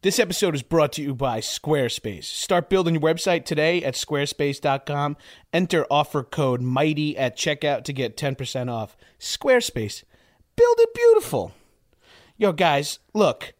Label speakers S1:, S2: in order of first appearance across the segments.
S1: This episode is brought to you by Squarespace. Start building your website today at squarespace.com. Enter offer code MIGHTY at checkout to get 10% off. Squarespace. Build it beautiful. Yo, guys, look,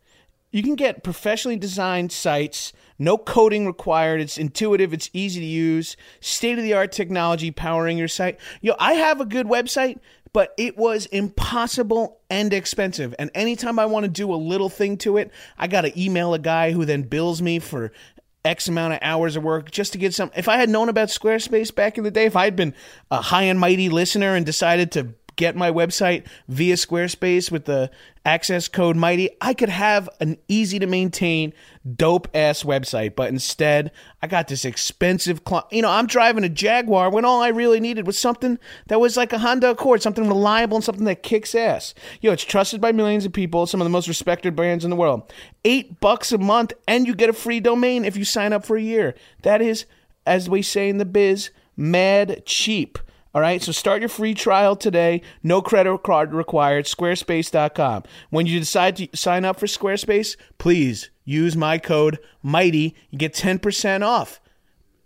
S1: you can get professionally designed sites, no coding required. It's intuitive, it's easy to use, state of the art technology powering your site. Yo, I have a good website, but it was impossible and expensive. And anytime I want to do a little thing to it, I got to email a guy who then bills me for X amount of hours of work just to get some. If I had known about Squarespace back in the day, if I had been a high and mighty listener and decided to get my website via Squarespace with the access code mighty i could have an easy to maintain dope ass website but instead i got this expensive cl- you know i'm driving a jaguar when all i really needed was something that was like a honda accord something reliable and something that kicks ass. Yo it's trusted by millions of people some of the most respected brands in the world. Eight bucks a month and you get a free domain if you sign up for a year. That is as we say in the biz mad cheap all right, so start your free trial today. No credit card required. Squarespace.com. When you decide to sign up for Squarespace, please use my code MIGHTY. You get 10% off.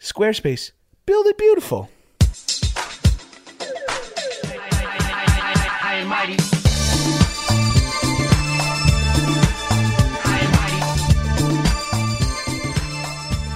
S1: Squarespace, build it beautiful.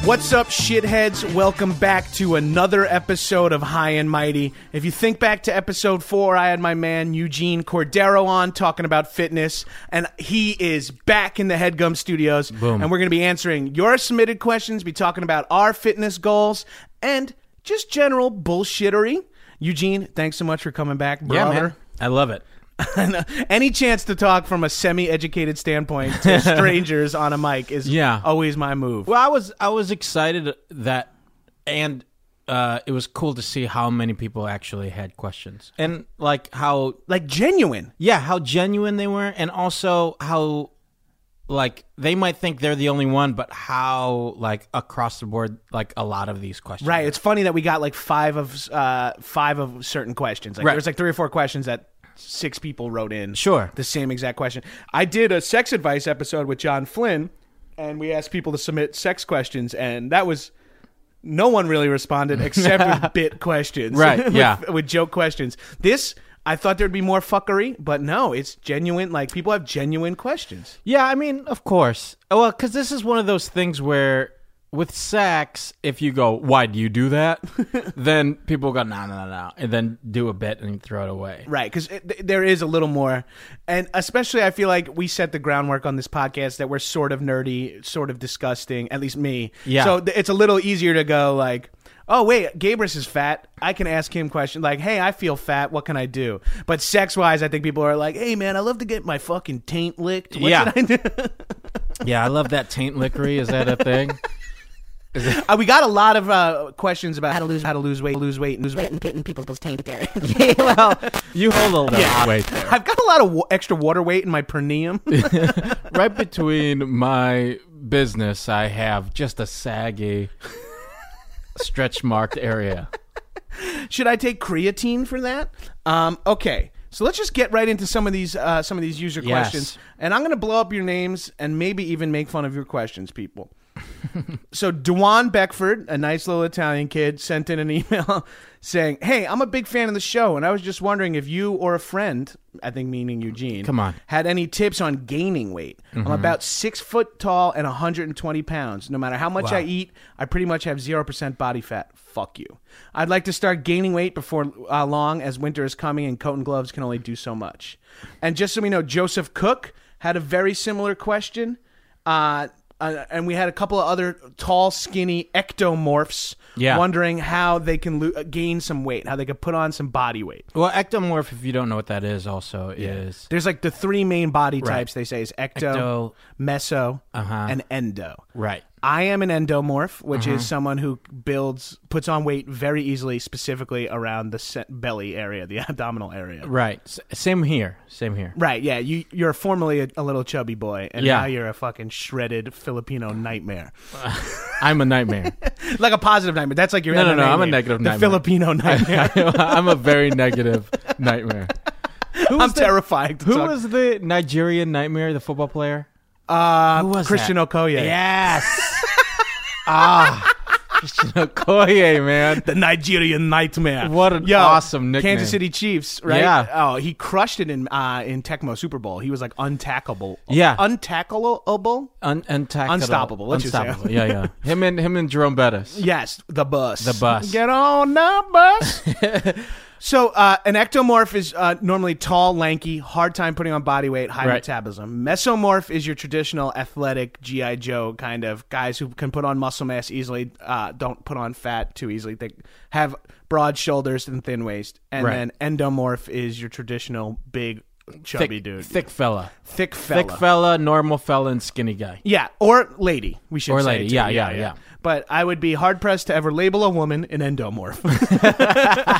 S1: What's up, shitheads? Welcome back to another episode of High and Mighty. If you think back to episode four, I had my man Eugene Cordero on talking about fitness, and he is back in the Headgum Studios.
S2: Boom.
S1: And we're going to be answering your submitted questions, be talking about our fitness goals, and just general bullshittery. Eugene, thanks so much for coming back, brother.
S2: Yeah, man. I love it.
S1: Any chance to talk from a semi-educated standpoint to strangers on a mic is
S2: Yeah.
S1: always my move.
S2: Well, I was I was excited that, and uh, it was cool to see how many people actually had questions, and like how
S1: Like genuine.
S2: yeah how genuine they were, and also how like they might think they're the only one, but how like across the board like a lot of these questions.
S1: Right. It's funny that we got like five of uh five of certain questions. Like
S2: Right.
S1: there's like three or four questions that six people wrote in.
S2: Sure.
S1: The same exact question. I did a sex advice episode with John Flynn and we asked people to submit sex questions and that was no one really responded except with bit questions.
S2: Right,
S1: With-
S2: yeah.
S1: with joke questions. This I thought there'd be more fuckery, but no, it's genuine. Like people have genuine questions.
S2: Yeah, I mean, of course. Well, because this is one of those things where with sex, if you go, "Why do you do that?" then people go, "No, no, no, no," and then do a bit and throw it away.
S1: Right, because there is a little more, and especially I feel like we set the groundwork on this podcast that we're sort of nerdy, sort of disgusting. At least me.
S2: Yeah.
S1: So th- it's a little easier to go like, oh wait, Gabrus is fat. I can ask him questions like, hey, I feel fat. What can I do? But sex wise, I think people are like, hey man, I love to get my fucking taint licked. What
S2: Yeah.
S1: should I do?
S2: Yeah, I love that taint lickery. Is that a thing?
S1: Uh, we got a lot of uh, questions about how to lose how to lose weight, lose weight, lose weight.
S3: and getting people's taint there.
S2: well, you hold a little
S1: Yeah.
S2: weight there.
S1: I've got a lot of wa- extra water weight in my perineum.
S2: right between my business, I have just a saggy stretch marked area.
S1: Should I take creatine for that? Um, okay. So let's just get right into some of these uh, some of these user
S2: Yes.
S1: questions, and I'm going to blow up your names and maybe even make fun of your questions, people. so Dewan Beckford, a nice little Italian kid, sent in an email saying, "Hey, I'm a big fan of the show, and I was just wondering if you or a friend, I think meaning Eugene,
S2: Come on.
S1: had any tips on gaining weight. I'm about six foot tall and 120 pounds. No matter how much I eat, I pretty much have zero percent body fat. Fuck you. I'd like to start gaining weight before uh, long, as winter is coming and coat and gloves can only do so much. And just so we know, Joseph Cook had a very similar question. Uh, uh, and we had a couple of other tall, skinny ectomorphs
S2: Yeah.
S1: wondering how they can lo- gain some weight, how they could put on some body weight.
S2: Well, ectomorph, if you don't know what that is, also is
S1: There's like the three main body types they say is ecto,
S2: Ecto.
S1: meso,
S2: Uh-huh.
S1: and endo.
S2: right.
S1: I am an endomorph, which
S2: Uh-huh.
S1: is someone who builds puts on weight very easily, specifically around the belly area, the abdominal area.
S2: Right. S- same here. Same here.
S1: Right, yeah. You you're formerly a, a little chubby boy, and
S2: Yeah.
S1: now you're a fucking shredded Filipino nightmare,
S2: I'm a nightmare.
S1: like a positive nightmare. That's like your
S2: No, no, no, I'm a negative
S1: the
S2: nightmare.
S1: Filipino nightmare.
S2: I'm a very negative nightmare. Who
S1: I'm terrified.
S2: Who
S1: talk-
S2: was the Nigerian nightmare, the football player?
S1: Uh,
S2: who was
S1: Christian
S2: that?
S1: Okoye?
S2: Yes. ah, Christian Okoye, man.
S1: The Nigerian Nightmare.
S2: What an
S1: Yo,
S2: awesome nickname.
S1: Kansas City Chiefs, right?
S2: Yeah.
S1: Oh, he crushed it in uh, in Tecmo Super Bowl. He was like untackable.
S2: Yeah.
S1: Untackleable.
S2: Un- untactable.
S1: Unstoppable, let's.
S2: Unstoppable. Yeah, yeah. Him and him and Jerome Bettis.
S1: Yes, the bus.
S2: The bus.
S1: Get on the bus. so, uh, an ectomorph is uh, normally tall, lanky, hard time putting on body weight, high
S2: Right.
S1: metabolism. Mesomorph is your traditional athletic GI Joe kind of guys who can put on muscle mass easily, uh, don't put on fat too easily. They have broad shoulders and thin waist. And
S2: Right.
S1: then endomorph is your traditional big, chubby
S2: thick,
S1: dude,
S2: thick fella,
S1: thick fella.
S2: thick fella, normal fella, and skinny guy.
S1: Yeah, or lady. We should
S2: Or
S1: say
S2: lady.
S1: too.
S2: Yeah, yeah, yeah.
S1: But I would be hard pressed to ever label a woman an endomorph.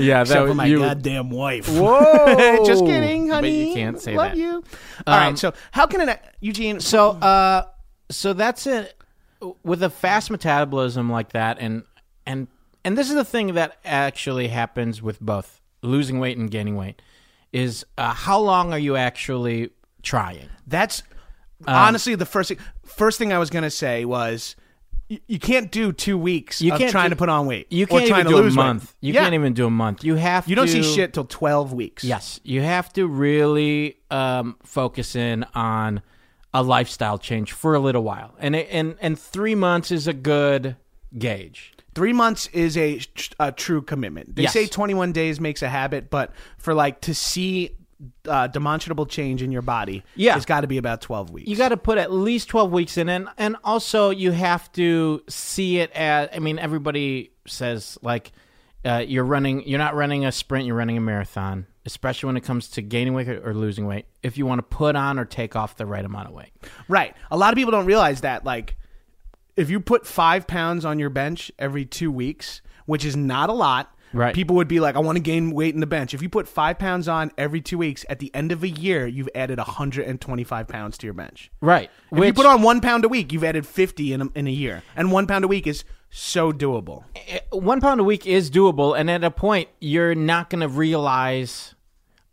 S2: Yeah, that
S1: for my
S2: you.
S1: goddamn wife.
S2: Whoa!
S1: Just kidding,
S2: But
S1: honey.
S2: you can't say
S1: Love
S2: that.
S1: you. All right.
S2: Um,
S1: So how can an Eugene?
S2: So, uh, so that's it. With a fast metabolism like that, and and and this is the thing that actually happens with both losing weight and gaining weight, is uh, how long are you actually trying?
S1: that's
S2: Um,
S1: honestly the first thing. First thing I was gonna say was. You, you can't do two weeks
S2: You
S1: of
S2: can't
S1: trying
S2: do-
S1: to put on weight.
S2: You can't
S1: trying
S2: even
S1: to
S2: do a
S1: lose weight.
S2: month. You
S1: Yeah.
S2: can't even do a month. You have.
S1: You don't
S2: to,
S1: see shit till twelve weeks.
S2: Yes, you have to really um, focus in on a lifestyle change for a little while, and it, and and three months is a good gauge.
S1: Three months is a, a true commitment. They
S2: Yes.
S1: say 21 days makes a habit, but for like to see uh, demonstrable change in your body,
S2: Yeah.
S1: it's got to be about 12 weeks.
S2: You got to put at least 12 weeks in and and also you have to see it as I mean everybody says like uh, you're running you're not running a sprint you're running a marathon especially when it comes to gaining weight or losing weight if you want to put on or take off the right amount of weight
S1: Right. A lot of people don't realize that. Like, if you put five pounds on your bench every two weeks, which is not a lot,
S2: Right.
S1: people would be like, I want to gain weight in the bench. If you put five pounds on every two weeks, at the end of a year, you've added 125 pounds to your bench.
S2: right
S1: If you put on one pound a week, you've added 50 in a, in a year. And one pound a week is so doable.
S2: Eh, eh, one pound a week is doable and at a point you're not going to realize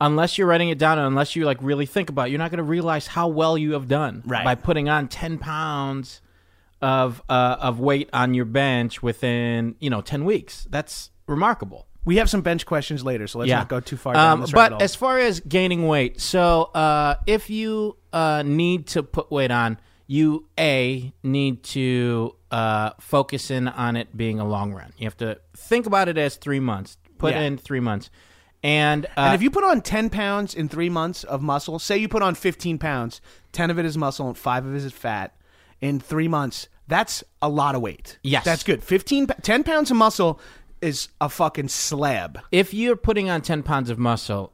S2: unless you're writing it down and unless you like really think about it you're not going to realize how well you have done
S1: Right.
S2: by putting on 10 pounds of uh, of weight on your bench within you know 10 weeks. That's remarkable.
S1: We have some bench questions later, so let's not go too far down
S2: um, but as far as gaining weight so uh, if you uh, need to put weight on you a need to uh, focus in on it being a long run. You have to think about it as three months. Put
S1: Yeah.
S2: in three months. And, uh,
S1: And if you put on 10 pounds in three months of muscle, say you put on 15 pounds, 10 of it is muscle and five of it is fat, in three months, that's a lot of weight.
S2: Yes.
S1: That's good. 15, 10 pounds of muscle is a fucking slab.
S2: if you're putting on 10 pounds of muscle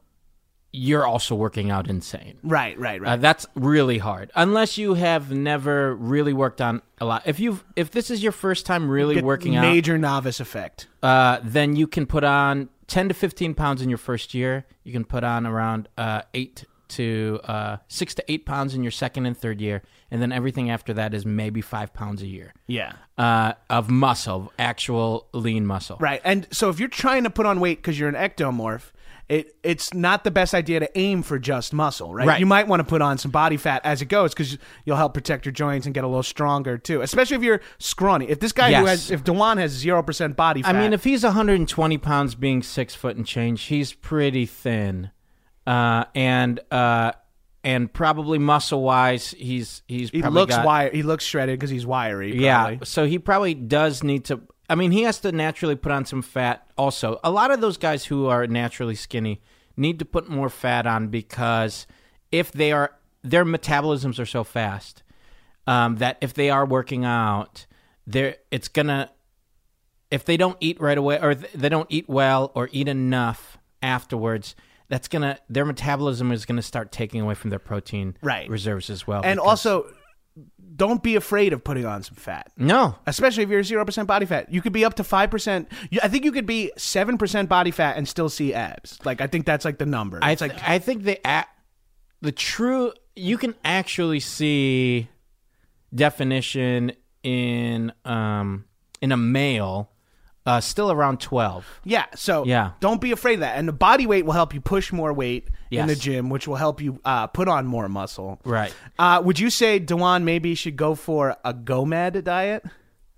S2: you're also working out insane
S1: Right, right, right.
S2: Uh, that's really hard unless you have never really worked on a lot. If you have if this is your first time really
S1: Get
S2: working out,
S1: major novice effect.
S2: uh, then you can put on 10 to 15 pounds in your first year. You can put on around uh, 8 to uh, six to eight pounds in your second and third year, and then everything after that is maybe five pounds a year
S1: Yeah.
S2: uh, of muscle, actual lean muscle.
S1: Right. And so if you're trying to put on weight because you're an ectomorph, it it's not the best idea to aim for just muscle, right?
S2: Right.
S1: You might want to put on some body fat as it goes because you'll help protect your joints and get a little stronger too. Especially if you're scrawny. If this guy who has, if Dewan has zero percent body fat, I
S2: mean, if he's 120 pounds, being six foot and change, he's pretty thin, uh, and uh, and probably muscle wise, he's he's
S1: he
S2: probably
S1: looks
S2: got,
S1: wire, he looks shredded because he's wiry.
S2: Yeah,
S1: probably.
S2: so he probably does need to. I mean, he has to naturally put on some fat. Also, a lot of those guys who are naturally skinny need to put more fat on because if they are, their metabolisms are so fast um, that if they are working out, they're it's gonna. If they don't eat right away, or they don't eat well, or eat enough afterwards, that's gonna their metabolism is gonna start taking away from their protein
S1: Right.
S2: reserves as well.
S1: and also, don't be afraid of putting on some fat.
S2: no,
S1: especially if you're zero percent body fat. You could be up to five percent. I think you could be seven percent body fat and still see abs. Like I think that's like the number.
S2: I th-
S1: like
S2: I think the a- the true you can actually see definition in um in a male uh still around 12
S1: yeah. So
S2: Yeah.
S1: don't be afraid of that. And the body weight will help you push more weight in the gym, which will help you uh, put on more muscle.
S2: right
S1: Uh, would you say Dewan maybe should go for a GOMAD diet?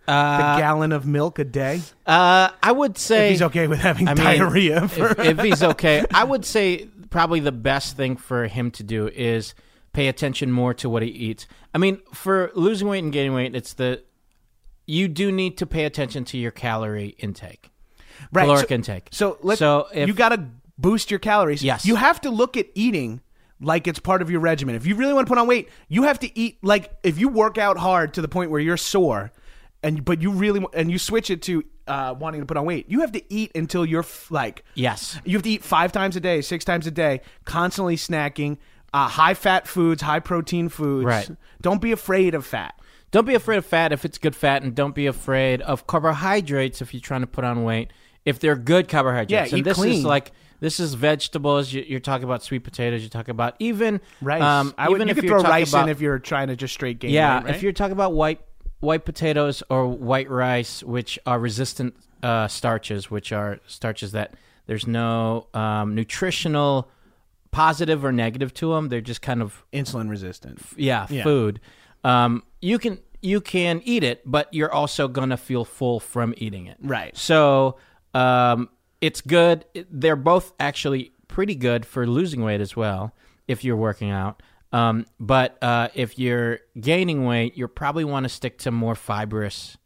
S1: A
S2: uh,
S1: gallon of milk a day.
S2: uh I would say
S1: If he's okay with having
S2: I mean,
S1: diarrhea. For,
S2: if, if he's okay I would say probably the best thing for him to do is pay attention more to what he eats I mean for losing weight and gaining weight it's the you do need to pay attention to your calorie intake
S1: right.
S2: caloric
S1: so,
S2: intake
S1: So let's.
S2: So if-
S1: you got to boost your calories.
S2: Yes.
S1: You have to look at eating like it's part of your regimen. If you really want to put on weight, you have to eat like if you work out hard to the point where you're sore, and but you really and you switch it to uh, wanting to put on weight, you have to eat until you're f- like
S2: yes
S1: you have to eat five times a day, six times a day, constantly snacking. Uh, high fat foods, high protein foods.
S2: Right.
S1: Don't be afraid of fat.
S2: Don't be afraid of fat if it's good fat, and don't be afraid of carbohydrates if you're trying to put on weight. If they're good carbohydrates,
S1: Yeah,
S2: and this
S1: clean.
S2: is like this is vegetables. You, you're talking about sweet potatoes. You're talking about even
S1: Rice.
S2: Um,
S1: I would,
S2: even
S1: you
S2: if
S1: could
S2: you're
S1: throw rice
S2: about,
S1: in if you're trying to just straight gain
S2: yeah,
S1: weight, right?
S2: if you're talking about white white potatoes or white rice, which are resistant uh, starches, which are starches that there's no um, nutritional positive or negative to them. They're just kind of
S1: insulin resistant.
S2: yeah,
S1: Yeah.
S2: food. Um, you can you can eat it, but you're also gonna feel full from eating it.
S1: Right.
S2: So um, it's good. They're both actually pretty good for losing weight as well if you're working out. Um, but uh, if you're gaining weight, you probably want to stick to more fibrous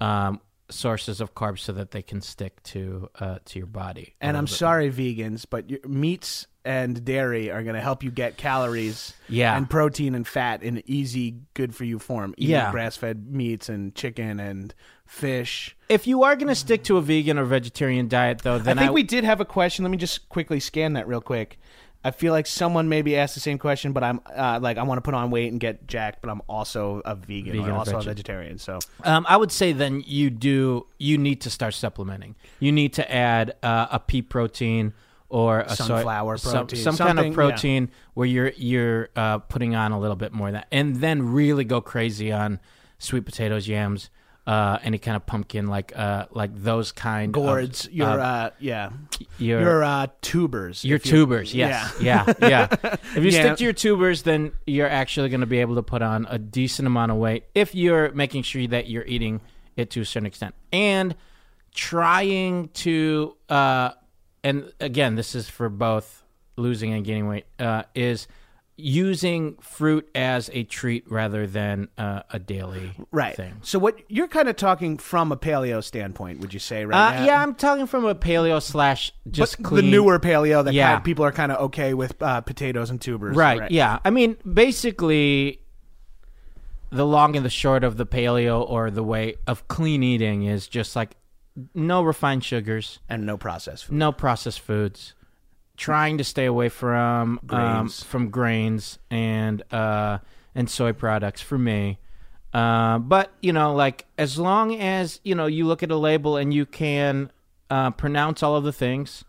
S2: um, sources of carbs so that they can stick to uh, to your body.
S1: And I'm sorry, vegans, but your meats and dairy are going to help you get calories
S2: Yeah.
S1: and protein and fat in easy, good for you form. Eating
S2: Yeah.
S1: grass fed meats and chicken and fish.
S2: If you are going to stick to a vegan or vegetarian diet, though, then
S1: I think we did have a question. Let me just quickly scan that real quick. I feel like someone maybe asked the same question, but I'm uh, like I want to put on weight and get jacked, but I'm also a vegan,
S2: Vegan
S1: or
S2: or
S1: also a vegetarian. So
S2: Um, I would say then you do you need to start supplementing. You need to add uh, a pea protein or a
S1: Sunflower
S2: some-
S1: protein,
S2: some, kind of protein where you're you're uh, putting on a little bit more of that, and then really go crazy on sweet potatoes, yams, uh, any kind of pumpkin like uh, like those kind
S1: gourds,
S2: of
S1: your
S2: uh,
S1: uh, yeah,
S2: your
S1: your uh, tubers,
S2: your tubers, yes, yeah, yeah. If you
S1: Yeah.
S2: stick to your tubers, then you're actually going to be able to put on a decent amount of weight if you're making sure that you're eating it to a certain extent. And trying to. And again, this is for both losing and gaining weight. Uh, is using fruit as a treat rather than uh, a daily
S1: right.
S2: thing.
S1: So what you're kind of talking from a paleo standpoint, would you say? Right?
S2: Uh, yeah, I'm talking from a paleo slash just
S1: the newer paleo that
S2: Yeah.
S1: kind of- people are kind of okay with uh, potatoes and tubers.
S2: Right, Yeah. I mean, basically, the long and the short of the paleo or the way of clean eating is just like no refined sugars,
S1: And no processed food.
S2: no processed foods, trying to stay away from um,
S1: Grains.
S2: from grains and uh, and soy products for me. Uh, but you know, like as long as you know you look at a label and you can uh, pronounce all of the things,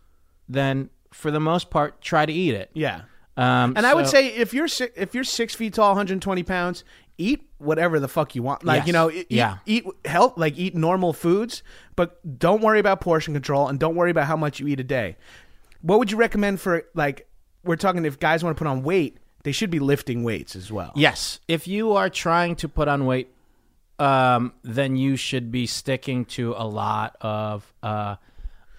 S2: then for the most part, try to eat it.
S1: Yeah.
S2: Um,
S1: And I would
S2: so-
S1: say if you're si- if you're six feet tall, 120 pounds, eat whatever the fuck you want. Like
S2: Yes.
S1: you know, eat,
S2: Yeah.
S1: eat help like eat normal foods, but don't worry about portion control and don't worry about how much you eat a day. What would you recommend for like we're talking if guys want to put on weight, they should be lifting weights as well.
S2: Yes, if you are trying to put on weight, um, then you should be sticking to a lot of uh,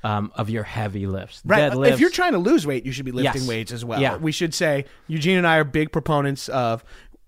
S2: um, of your heavy lifts.
S1: Right.
S2: Deadlifts.
S1: If you're trying to lose weight, you should be lifting
S2: Yes.
S1: weights as well.
S2: Yeah.
S1: We should say Eugene and I are big proponents of.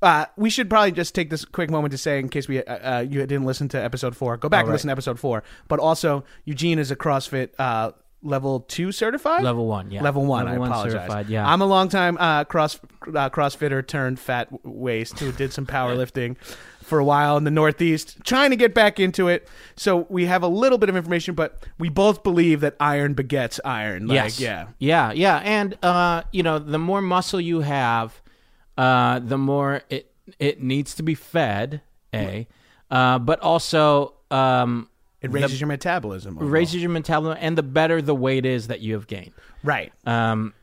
S1: Uh, we should probably just take this quick moment to say, in case we uh, uh, you didn't listen to episode four, go back and
S2: right.
S1: listen to episode four. But also, Eugene is a CrossFit uh, level two certified.
S2: Level one, yeah.
S1: Level one.
S2: Level
S1: I
S2: one
S1: apologize.
S2: certified, yeah.
S1: I'm a long time uh, cross uh, CrossFitter turned fat waist who did some powerlifting for a while in the Northeast, trying to get back into it. So we have a little bit of information, but we both believe that iron begets iron. Like,
S2: yes,
S1: Yeah.
S2: yeah, yeah, and uh, you know, the more muscle you have, uh, the more it it needs to be fed. A, uh, but also um,
S1: It raises your metabolism. overall.
S2: raises your metabolism, and the better the weight is that you have gained.
S1: right.
S2: Um,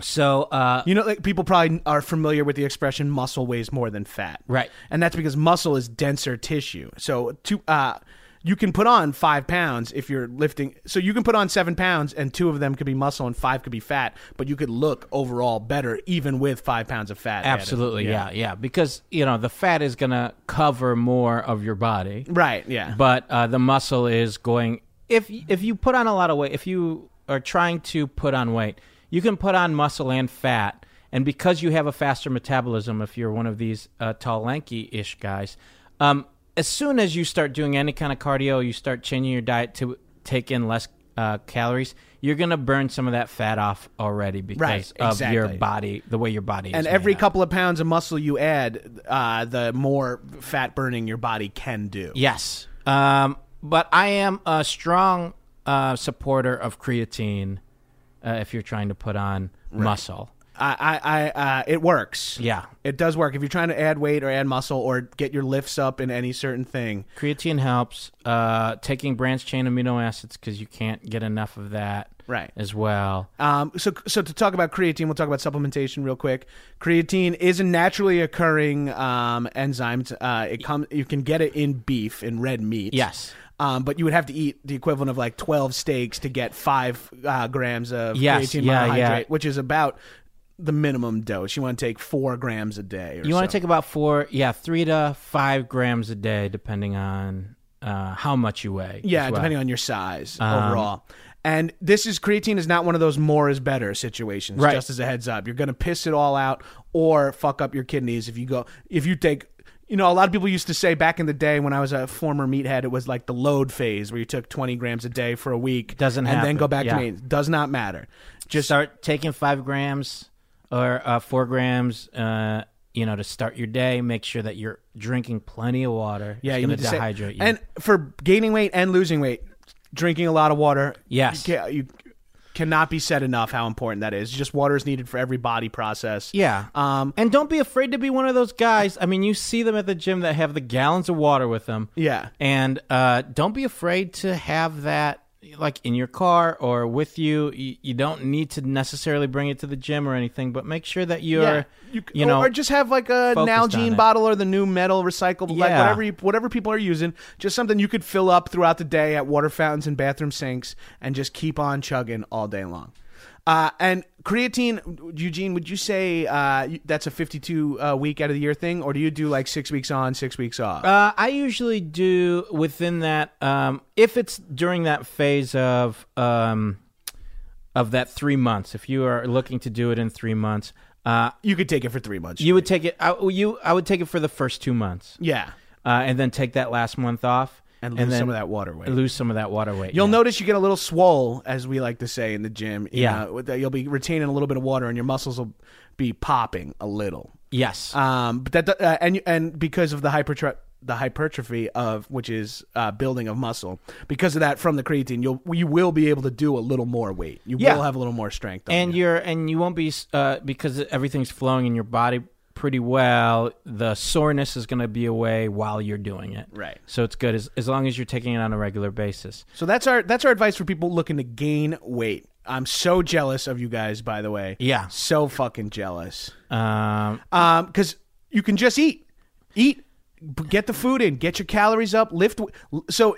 S2: so uh,
S1: You know, like people probably are familiar with the expression "muscle weighs more than fat,"
S2: Right.
S1: And that's because muscle is denser tissue. So to uh, you can put on five pounds if you're lifting. So you can put on seven pounds, and two of them could be muscle, and five could be fat. But you could look overall better even with five pounds of fat. added.
S2: Absolutely, yeah. yeah, Because you know the fat is gonna cover more of your body,
S1: Right. Yeah.
S2: but uh, the muscle is going. If if you put on a lot of weight, if you are trying to put on weight, you can put on muscle and fat, and because you have a faster metabolism, if you're one of these uh, tall, lanky-ish guys, um, as soon as you start doing any kind of cardio, you start changing your diet to take in less uh, calories. You're gonna burn some of that fat off already because
S1: Right,
S2: of your body, the way your body is.
S1: and every
S2: up.
S1: couple of pounds of muscle you add, uh, the more fat burning your body can do.
S2: Yes. Um, but I am a strong uh, supporter of creatine uh, if you're trying to put on muscle.
S1: I, I, I uh, it works.
S2: Yeah.
S1: It does work if you're trying to add weight or add muscle or get your lifts up in any certain thing.
S2: Creatine helps. Uh, taking branched chain amino acids because you can't get enough of that
S1: Right.
S2: as well.
S1: Um, so, so to talk about creatine, we'll talk about supplementation real quick. Creatine is a naturally occurring um, enzyme. Uh, it come, you can get it in beef, in red meat.
S2: Yes.
S1: Um, but you would have to eat the equivalent of like 12 steaks to get five uh, grams of
S2: Yes,
S1: creatine
S2: yeah,
S1: monohydrate,
S2: yeah.
S1: which is about the minimum dose. You want to take four grams a day. Or
S2: You want
S1: so.
S2: to take about four, yeah, three to five grams a day, depending on uh, how much you weigh.
S1: Yeah,
S2: well.
S1: depending on your size
S2: Um,
S1: overall. And this is creatine is not one of those more is better situations.
S2: Right.
S1: Just as a heads up, you're going to piss it all out or fuck up your kidneys if you go if you take. You know, a lot of people used to say back in the day when I was a former meathead, it was like the load phase where you took 20 grams a day for a week,
S2: Doesn't
S1: and then go back
S2: Yeah.
S1: to maintenance. Does not matter. Just
S2: start taking five grams or uh, four grams. Uh, you know, to start your day, make sure that you're drinking plenty of water.
S1: yeah,
S2: it's
S1: you need
S2: to
S1: to say-
S2: dehydrate you.
S1: And for gaining weight and losing weight, drinking a lot of water.
S2: Yes.
S1: you, you cannot be said enough how important that is. Just water is needed for every body process.
S2: yeah,
S1: Um,
S2: and don't be afraid to be one of those guys. I mean, you see them at the gym that have the gallons of water with them.
S1: Yeah.
S2: and uh, don't be afraid to have that like in your car or with you. you. You don't need to necessarily bring it to the gym or anything, but make sure that you're,
S1: yeah, you,
S2: you know,
S1: or just have like a Nalgene bottle or the new metal recyclable, like
S2: Yeah.
S1: whatever you, whatever people are using, just something you could fill up throughout the day at water fountains and bathroom sinks, and just keep on chugging all day long. Uh, and creatine, Eugene, would you say uh, that's a 52 uh, week out of the year thing, or do you do like six weeks on, six weeks off?
S2: Uh, I usually do within that. Um, if it's during that phase of um, of that three months, if you are looking to do it in three months, uh,
S1: you could take it for three months.
S2: you would take it. I, you, I would take it for the first two months,
S1: yeah,
S2: uh, and then take that last month off,
S1: and lose
S2: then
S1: some of that water weight.
S2: Lose some of that water weight.
S1: You'll
S2: yeah.
S1: notice you get a little swole, as we like to say in the gym. you
S2: Yeah.
S1: know, You'll be retaining a little bit of water, and your muscles will be popping a little.
S2: Yes.
S1: Um, but that uh, and and because of the hypertrophy, the hypertrophy of which is uh, building of muscle, because of that from the creatine, you'll you will be able to do a little more weight. You
S2: Yeah.
S1: will have a little more strength.
S2: And
S1: you.
S2: you're and you won't be uh, because everything's flowing in your body pretty well. The soreness is going to be away while you're doing it.
S1: Right.
S2: So it's good as as long as you're taking it on a regular basis.
S1: So that's our that's our advice for people looking to gain weight. I'm so jealous of you guys. By the way,
S2: Yeah.
S1: so fucking jealous.
S2: Um,
S1: Um, because you can just eat, eat, get the food in, get your calories up, lift. So,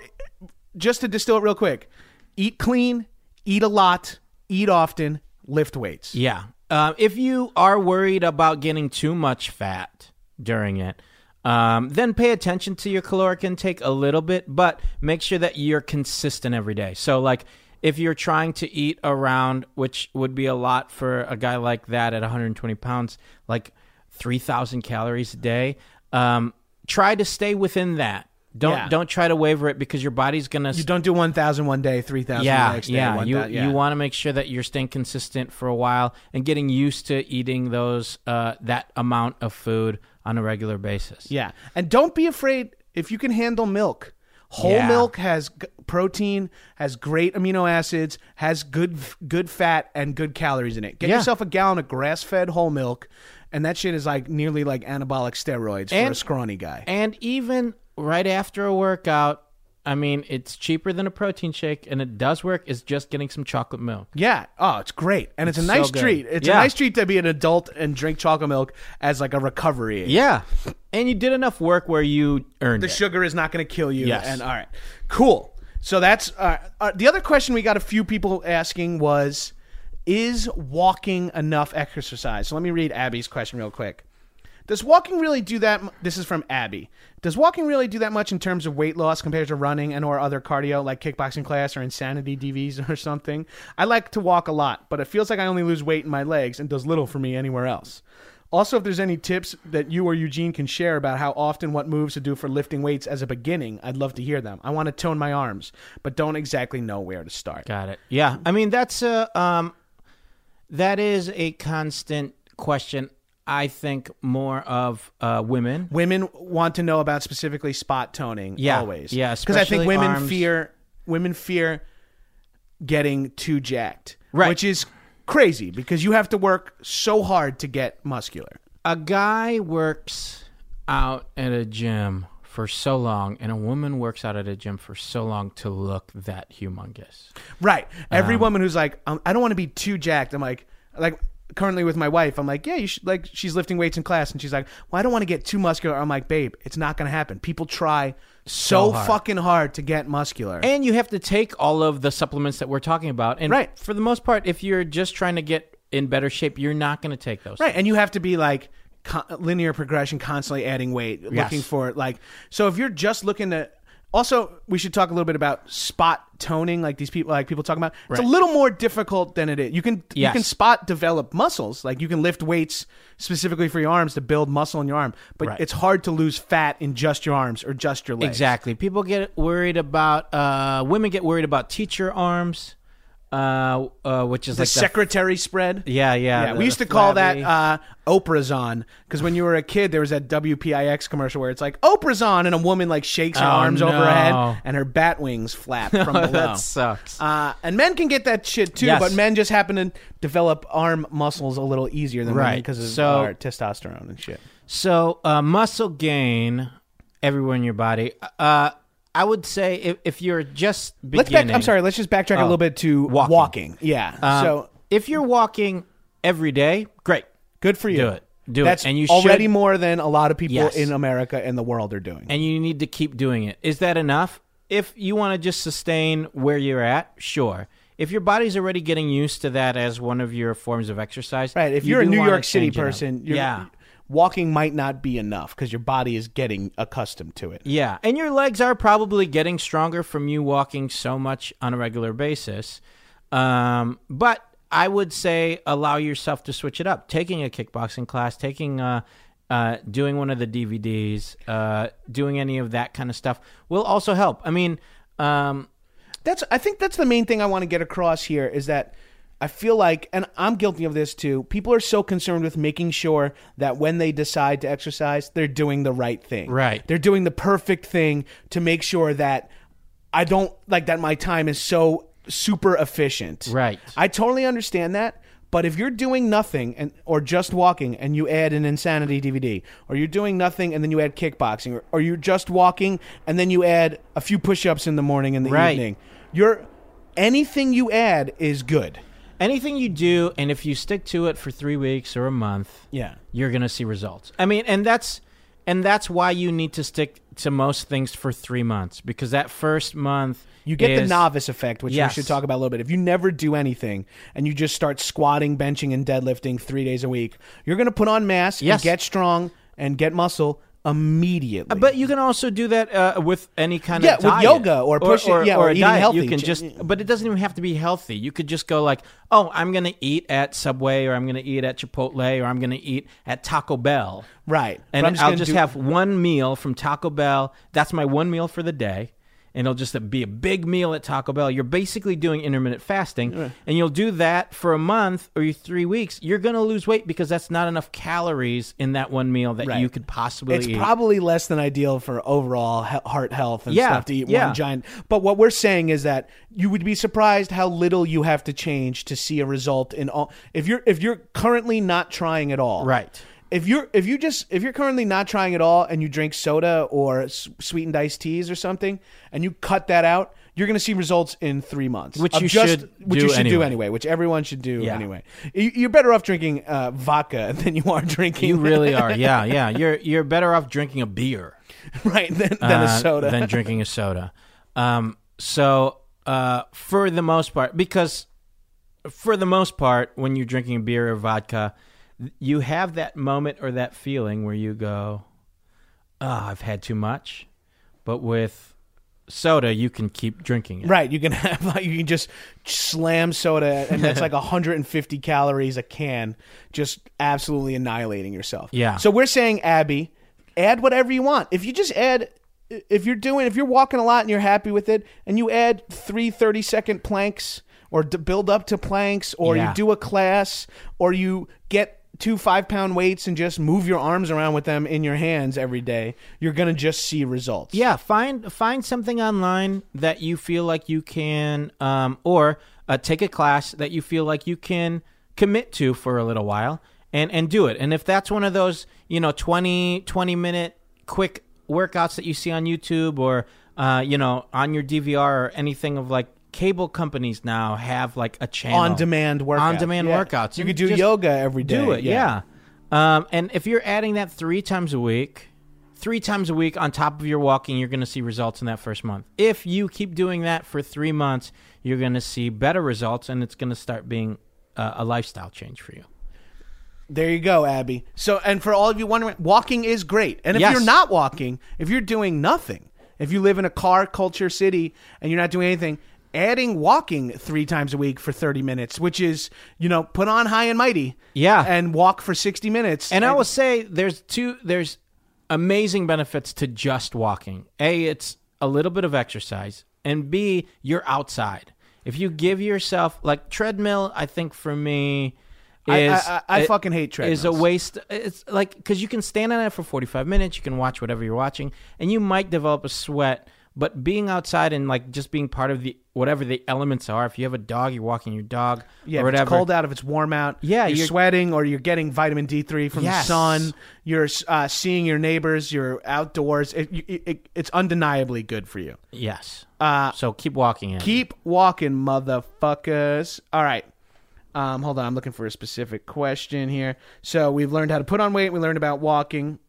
S1: just to distill it real quick, eat clean, eat a lot, eat often, lift weights.
S2: Yeah. Um, if you are worried about getting too much fat during it, um, then pay attention to your caloric intake a little bit, but make sure that you're consistent every day. So, like, if you're trying to eat around, which would be a lot for a guy like that at 120 pounds, like 3,000 calories a day, um, try to stay within that. Don't
S1: Yeah.
S2: don't try to waver it because your body's gonna
S1: You don't do 1,000 one day, 3,000
S2: yeah,
S1: the next day.
S2: yeah.
S1: one
S2: You
S1: yeah.
S2: you want to make sure that you're staying consistent for a while and getting used to eating those uh, that amount of food on a regular basis.
S1: Yeah, and don't be afraid if you can handle milk. Whole
S2: Yeah.
S1: milk has g- protein, has great amino acids, has good good fat and good calories in it. Get
S2: Yeah.
S1: yourself a gallon of grass-fed whole milk, and that shit is like nearly like anabolic steroids for a scrawny guy.
S2: And even right after a workout, I mean, it's cheaper than a protein shake, and it does work. Is just getting some chocolate milk.
S1: yeah. Oh, it's great, and it's,
S2: It's
S1: a nice
S2: so good.
S1: treat. It's
S2: Yeah.
S1: a nice treat to be an adult and drink chocolate milk as like a recovery. aid.
S2: Yeah, and you did enough work where you earned
S1: the
S2: it.
S1: sugar is not going to kill you.
S2: Yes.
S1: And all right, cool. So that's uh, uh, the other question we got a few people asking was, is walking enough exercise? So let me read Abby's question real quick. Does walking really do that? This is from Abby. Does walking really do that much in terms of weight loss compared to running and or other cardio like kickboxing class or insanity DVs or something? I like to walk a lot, but it feels like I only lose weight in my legs and does little for me anywhere else. Also, if there's any tips that you or Eugene can share about how often what moves to do for lifting weights as a beginning, I'd love to hear them. I want to tone my arms, but don't exactly know where to start.
S2: Got it. Yeah, I mean that's a um, that is a constant question. I think more of uh, women.
S1: Women want to know about specifically spot toning
S2: Yeah,
S1: always.
S2: yeah,
S1: Because I think women
S2: arms.
S1: fear women fear getting too jacked.
S2: Right.
S1: Which is crazy because you have to work so hard to get muscular.
S2: a guy works out at a gym for so long and a woman works out at a gym for so long to look that humongous.
S1: Right. Every
S2: Um,
S1: woman who's like, um, I don't want to be too jacked. I'm like, like currently with my wife, I'm like, yeah, you should like. She's lifting weights in class, and she's like, well, I don't want to get too muscular. I'm like, babe, it's not going to happen. People try so,
S2: So hard.
S1: fucking hard to get muscular.
S2: And you have to take all of the supplements that we're talking about. And
S1: Right.
S2: for the most part, if you're just trying to get in better shape, you're not going to take those.
S1: Right, and you have to be like linear progression, constantly adding weight, looking for it. like. So if you're just looking to, also we should talk a little bit about spot toning, like these people, like people talking about. It's a little more difficult than it is. You can you
S2: Yes.
S1: can spot develop muscles, like you can lift weights specifically for your arms to build muscle in your arm, but
S2: Right.
S1: it's hard to lose fat in just your arms or just your legs.
S2: Exactly. People get worried about, uh, women get worried about teacher arms, uh, uh, which is
S1: The
S2: like the
S1: secretary spread.
S2: Yeah, yeah.
S1: Yeah,
S2: the-
S1: we used to call
S2: flabby-
S1: that uh, Oprah's on because when you were a kid, there was that WPIX commercial where it's like Oprah's on, and a woman like shakes her
S2: Oh,
S1: arms over her
S2: no.
S1: head, and her bat wings flap from below.
S2: that sucks.
S1: Uh, and men can get that shit too,
S2: Yes.
S1: but men just happen to develop arm muscles a little easier than women
S2: Right.
S1: because of
S2: So-
S1: our testosterone and shit.
S2: So, uh, muscle gain everywhere in your body. Uh, I would say if, if you're just beginning,
S1: Let's back. I'm sorry. Let's just backtrack a
S2: Oh,
S1: little bit to
S2: walking.
S1: walking. Yeah.
S2: um,
S1: so
S2: if you're walking every day, great.
S1: good for you.
S2: do it. Do it.
S1: That's
S2: And you
S1: already
S2: should-
S1: more than a lot of people
S2: Yes.
S1: in America and the world are doing.
S2: and you need to keep doing it. Is that enough? If you want to just sustain where you're at, sure. If your body's already getting used to that as one of your forms of exercise,
S1: Right. If
S2: you
S1: you're a
S2: do
S1: New
S2: wanna
S1: York City
S2: change it up.
S1: person, you're,
S2: yeah,
S1: walking might not be enough because your body is getting accustomed to it.
S2: yeah, and your legs are probably getting stronger from you walking so much on a regular basis. Um, but I would say allow yourself to switch it up. Taking a kickboxing class, taking uh, uh, doing one of the DVDs, uh, doing any of that kind of stuff will also help. I mean, um,
S1: That's I think that's the main thing I want to get across here is that I feel like and I'm guilty of this too. People are so concerned with making sure that when they decide to exercise, they're doing the right thing.
S2: Right.
S1: They're doing the perfect thing to make sure that I don't like that my time is so super efficient.
S2: Right.
S1: I totally understand that. But if you're doing nothing and or just walking and you add an insanity DVD, or you're doing nothing and then you add kickboxing, or, or you're just walking and then you add a few push-ups in the morning and the
S2: Right.
S1: evening, you're anything you add is good.
S2: Anything you do, and if you stick to it for three weeks or a month,
S1: Yeah.
S2: you're gonna see results. I mean, and that's and that's why you need to stick to most things for three months because that first month
S1: You get the novice effect, which
S2: Yes.
S1: we should talk about a little bit. If you never do anything and you just start squatting, benching, and deadlifting three days a week, you're going to put on mass
S2: Yes.
S1: and get strong and get muscle immediately.
S2: But you can also do that uh, with any kind
S1: Yeah,
S2: of diet.
S1: with yoga or pushing- yeah, or
S2: a
S1: eating
S2: diet.
S1: healthy.
S2: You can just, but it doesn't even have to be healthy. You could just go like, oh, I'm going to eat at Subway, or I'm going to eat at Chipotle, or I'm going to eat at Taco Bell,
S1: right.
S2: and
S1: I'm
S2: I'll just
S1: do-
S2: have one meal from Taco Bell. That's my one meal for the day. And it'll just be a big meal at Taco Bell. You're basically doing intermittent fasting, and you'll do that for a month or three weeks. You're going to lose weight because that's not enough calories in that one meal that
S1: Right.
S2: you could possibly eat.
S1: It's
S2: eat.
S1: probably less than ideal for overall he- heart health and
S2: Yeah,
S1: stuff to eat
S2: yeah.
S1: one giant. But what we're saying is that you would be surprised how little you have to change to see a result in all. If you're if you're currently not trying at all,
S2: Right.
S1: If you're if you just if you're currently not trying at all and you drink soda or s- sweetened iced teas or something and you cut that out. You're going to see results in three months,
S2: Which
S1: of
S2: you should
S1: which
S2: do
S1: you should do
S2: anyway.
S1: anyway, which everyone should do
S2: Yeah.
S1: anyway. You- You're better off drinking uh, vodka than you are drinking.
S2: You really are. Yeah, yeah. You're you're better off drinking a beer
S1: right than, than a
S2: uh,
S1: soda.
S2: than drinking a soda. Um, so uh, for the most part, because for the most part, when you're drinking a beer or vodka, you have that moment or that feeling where you go, "Oh, I've had too much," but with soda, you can keep drinking it.
S1: Right, you can have you can just slam soda, and that's like 150 calories a can, just absolutely annihilating yourself.
S2: Yeah.
S1: So we're saying, Abby, add whatever you want. If you just add, if you're doing, if you're walking a lot and you're happy with it, and you add three 30 second planks, or build up to planks, or
S2: Yeah.
S1: you do a class, or you get two five pound weights and just move your arms around with them in your hands every day, you're gonna just see results.
S2: Yeah, find find something online that you feel like you can, um, or uh, take a class that you feel like you can commit to for a little while, and and do it. And if that's one of those, you know, 20, 20 minute quick workouts that you see on YouTube or uh, you know on your DVR or anything of like cable companies now have like a channel
S1: On demand workouts.
S2: on demand
S1: Yeah.
S2: workouts.
S1: You
S2: And
S1: could do yoga every day.
S2: do it, yeah. Um, and if you're adding that three times a week, three times a week on top of your walking, you're going to see results in that first month. If you keep doing that for three months, you're going to see better results, and it's going to start being uh, a lifestyle change for you.
S1: There you go, Abby. So, and for all of you wondering, walking is great. And if
S2: Yes.
S1: you're not walking, if you're doing nothing, if you live in a car culture city and you're not doing anything, adding walking three times a week for 30 minutes, which is, you know, put on high and mighty.
S2: Yeah.
S1: And walk for 60 minutes.
S2: And I will say there's two there's amazing benefits to just walking. A, it's a little bit of exercise, and B, you're outside. If you give yourself like treadmill, I think for me
S1: I-
S2: is
S1: I- I- I
S2: it-
S1: fucking hate
S2: Is a waste. It's like because you can stand on it for 45 minutes, you can watch whatever you're watching, and you might develop a sweat. But being outside and like just being part of the whatever the elements are. If you have a dog, you're walking your dog
S1: yeah,
S2: or
S1: if it's cold out, if it's warm out,
S2: Yeah,
S1: you're,
S2: you're-
S1: sweating or you're getting vitamin D3 from
S2: Yes.
S1: the sun. You're uh, seeing your neighbors. You're outdoors. It, it, it, it's undeniably good for you.
S2: Yes.
S1: Uh,
S2: so keep walking. Andy.
S1: Keep walking, motherfuckers. All right. Um, hold on. I'm looking for a specific question here. So we've learned how to put on weight. We learned about walking.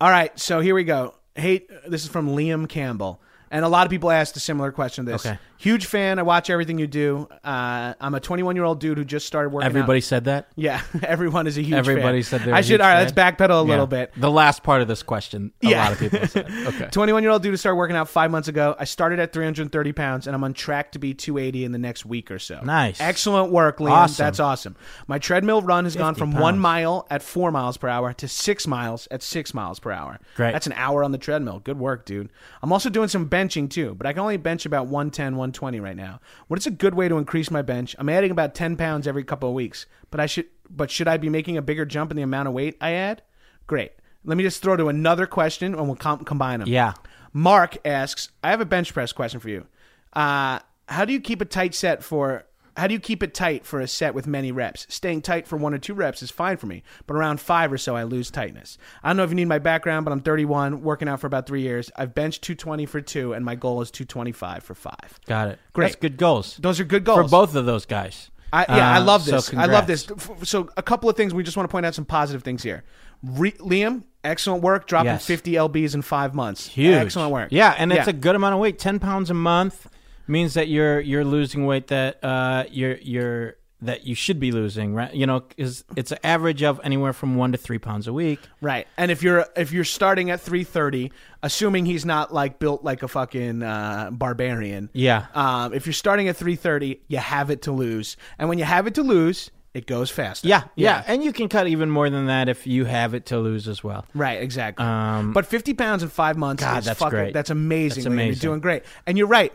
S1: All right. So here we go. Hey, this is from Liam Campbell. And a lot of people asked a similar question to this.
S2: Okay.
S1: Huge fan. I watch everything you do. Uh, I'm a 21 year old dude who just started working
S2: Everybody
S1: out.
S2: said that.
S1: Yeah, everyone is a huge
S2: Everybody
S1: fan.
S2: said they're
S1: I
S2: a
S1: should,
S2: huge
S1: all right,
S2: fan?
S1: let's backpedal a little bit.
S2: The last part of this question, a
S1: Yeah.
S2: lot of people said. Okay.
S1: 21 year old dude who started working out five months ago. I started at 330 pounds and I'm on track to be 280 in the next week or so.
S2: Nice.
S1: Excellent work, Liam.
S2: Awesome.
S1: That's awesome. My treadmill run has gone
S2: 50
S1: from one
S2: pounds.
S1: mile at four miles per hour to six miles at six miles per hour.
S2: Great.
S1: That's an hour on the treadmill. Good work, dude. I'm also doing some benching too, but I can only bench about 110, 120 right now. What is a good way to increase my bench? I'm adding about 10 pounds every couple of weeks, but I should, but should I be making a bigger jump in the amount of weight I add? Great. Let me just throw to another question and we'll com- combine them.
S2: Yeah.
S1: Mark asks, I have a bench press question for you. Uh, how do you keep a tight set for? How do you keep it tight for a set with many reps? Staying tight for one or two reps is fine for me, but around five or so, I lose tightness. I don't know if you need my background, but I'm 31, working out for about three years. I've benched 220 for two, and my goal is 225 for five.
S2: Got it.
S1: Great.
S2: That's good goals
S1: Those are good goals
S2: for both of those guys.
S1: I, yeah, I
S2: Uh,
S1: love
S2: so
S1: this. I love this. So, a couple of things. We just want to point out some positive things here. Re- Liam, excellent work, dropping
S2: Yes.
S1: 50 lbs in five months.
S2: Huge.
S1: excellent work.
S2: Yeah, and it's
S1: Yeah.
S2: a good amount of weight. Ten pounds a month means that you're you're losing weight that uh you're you're that you should be losing, right? You know, because it's an average of anywhere from one to three pounds a week.
S1: Right. And if you're if you're starting at 330, assuming he's not like built like a fucking uh, barbarian.
S2: Yeah.
S1: Um, if you're starting at 330, you have it to lose, and when you have it to lose, it goes faster.
S2: Yeah, yeah, and you can cut even more than that if you have it to lose as well.
S1: Right, exactly.
S2: Um,
S1: but 50 pounds in five months
S2: God, that's
S1: fucking,
S2: great.
S1: That's amazing.
S2: That's amazing.
S1: You're doing great. And you're right.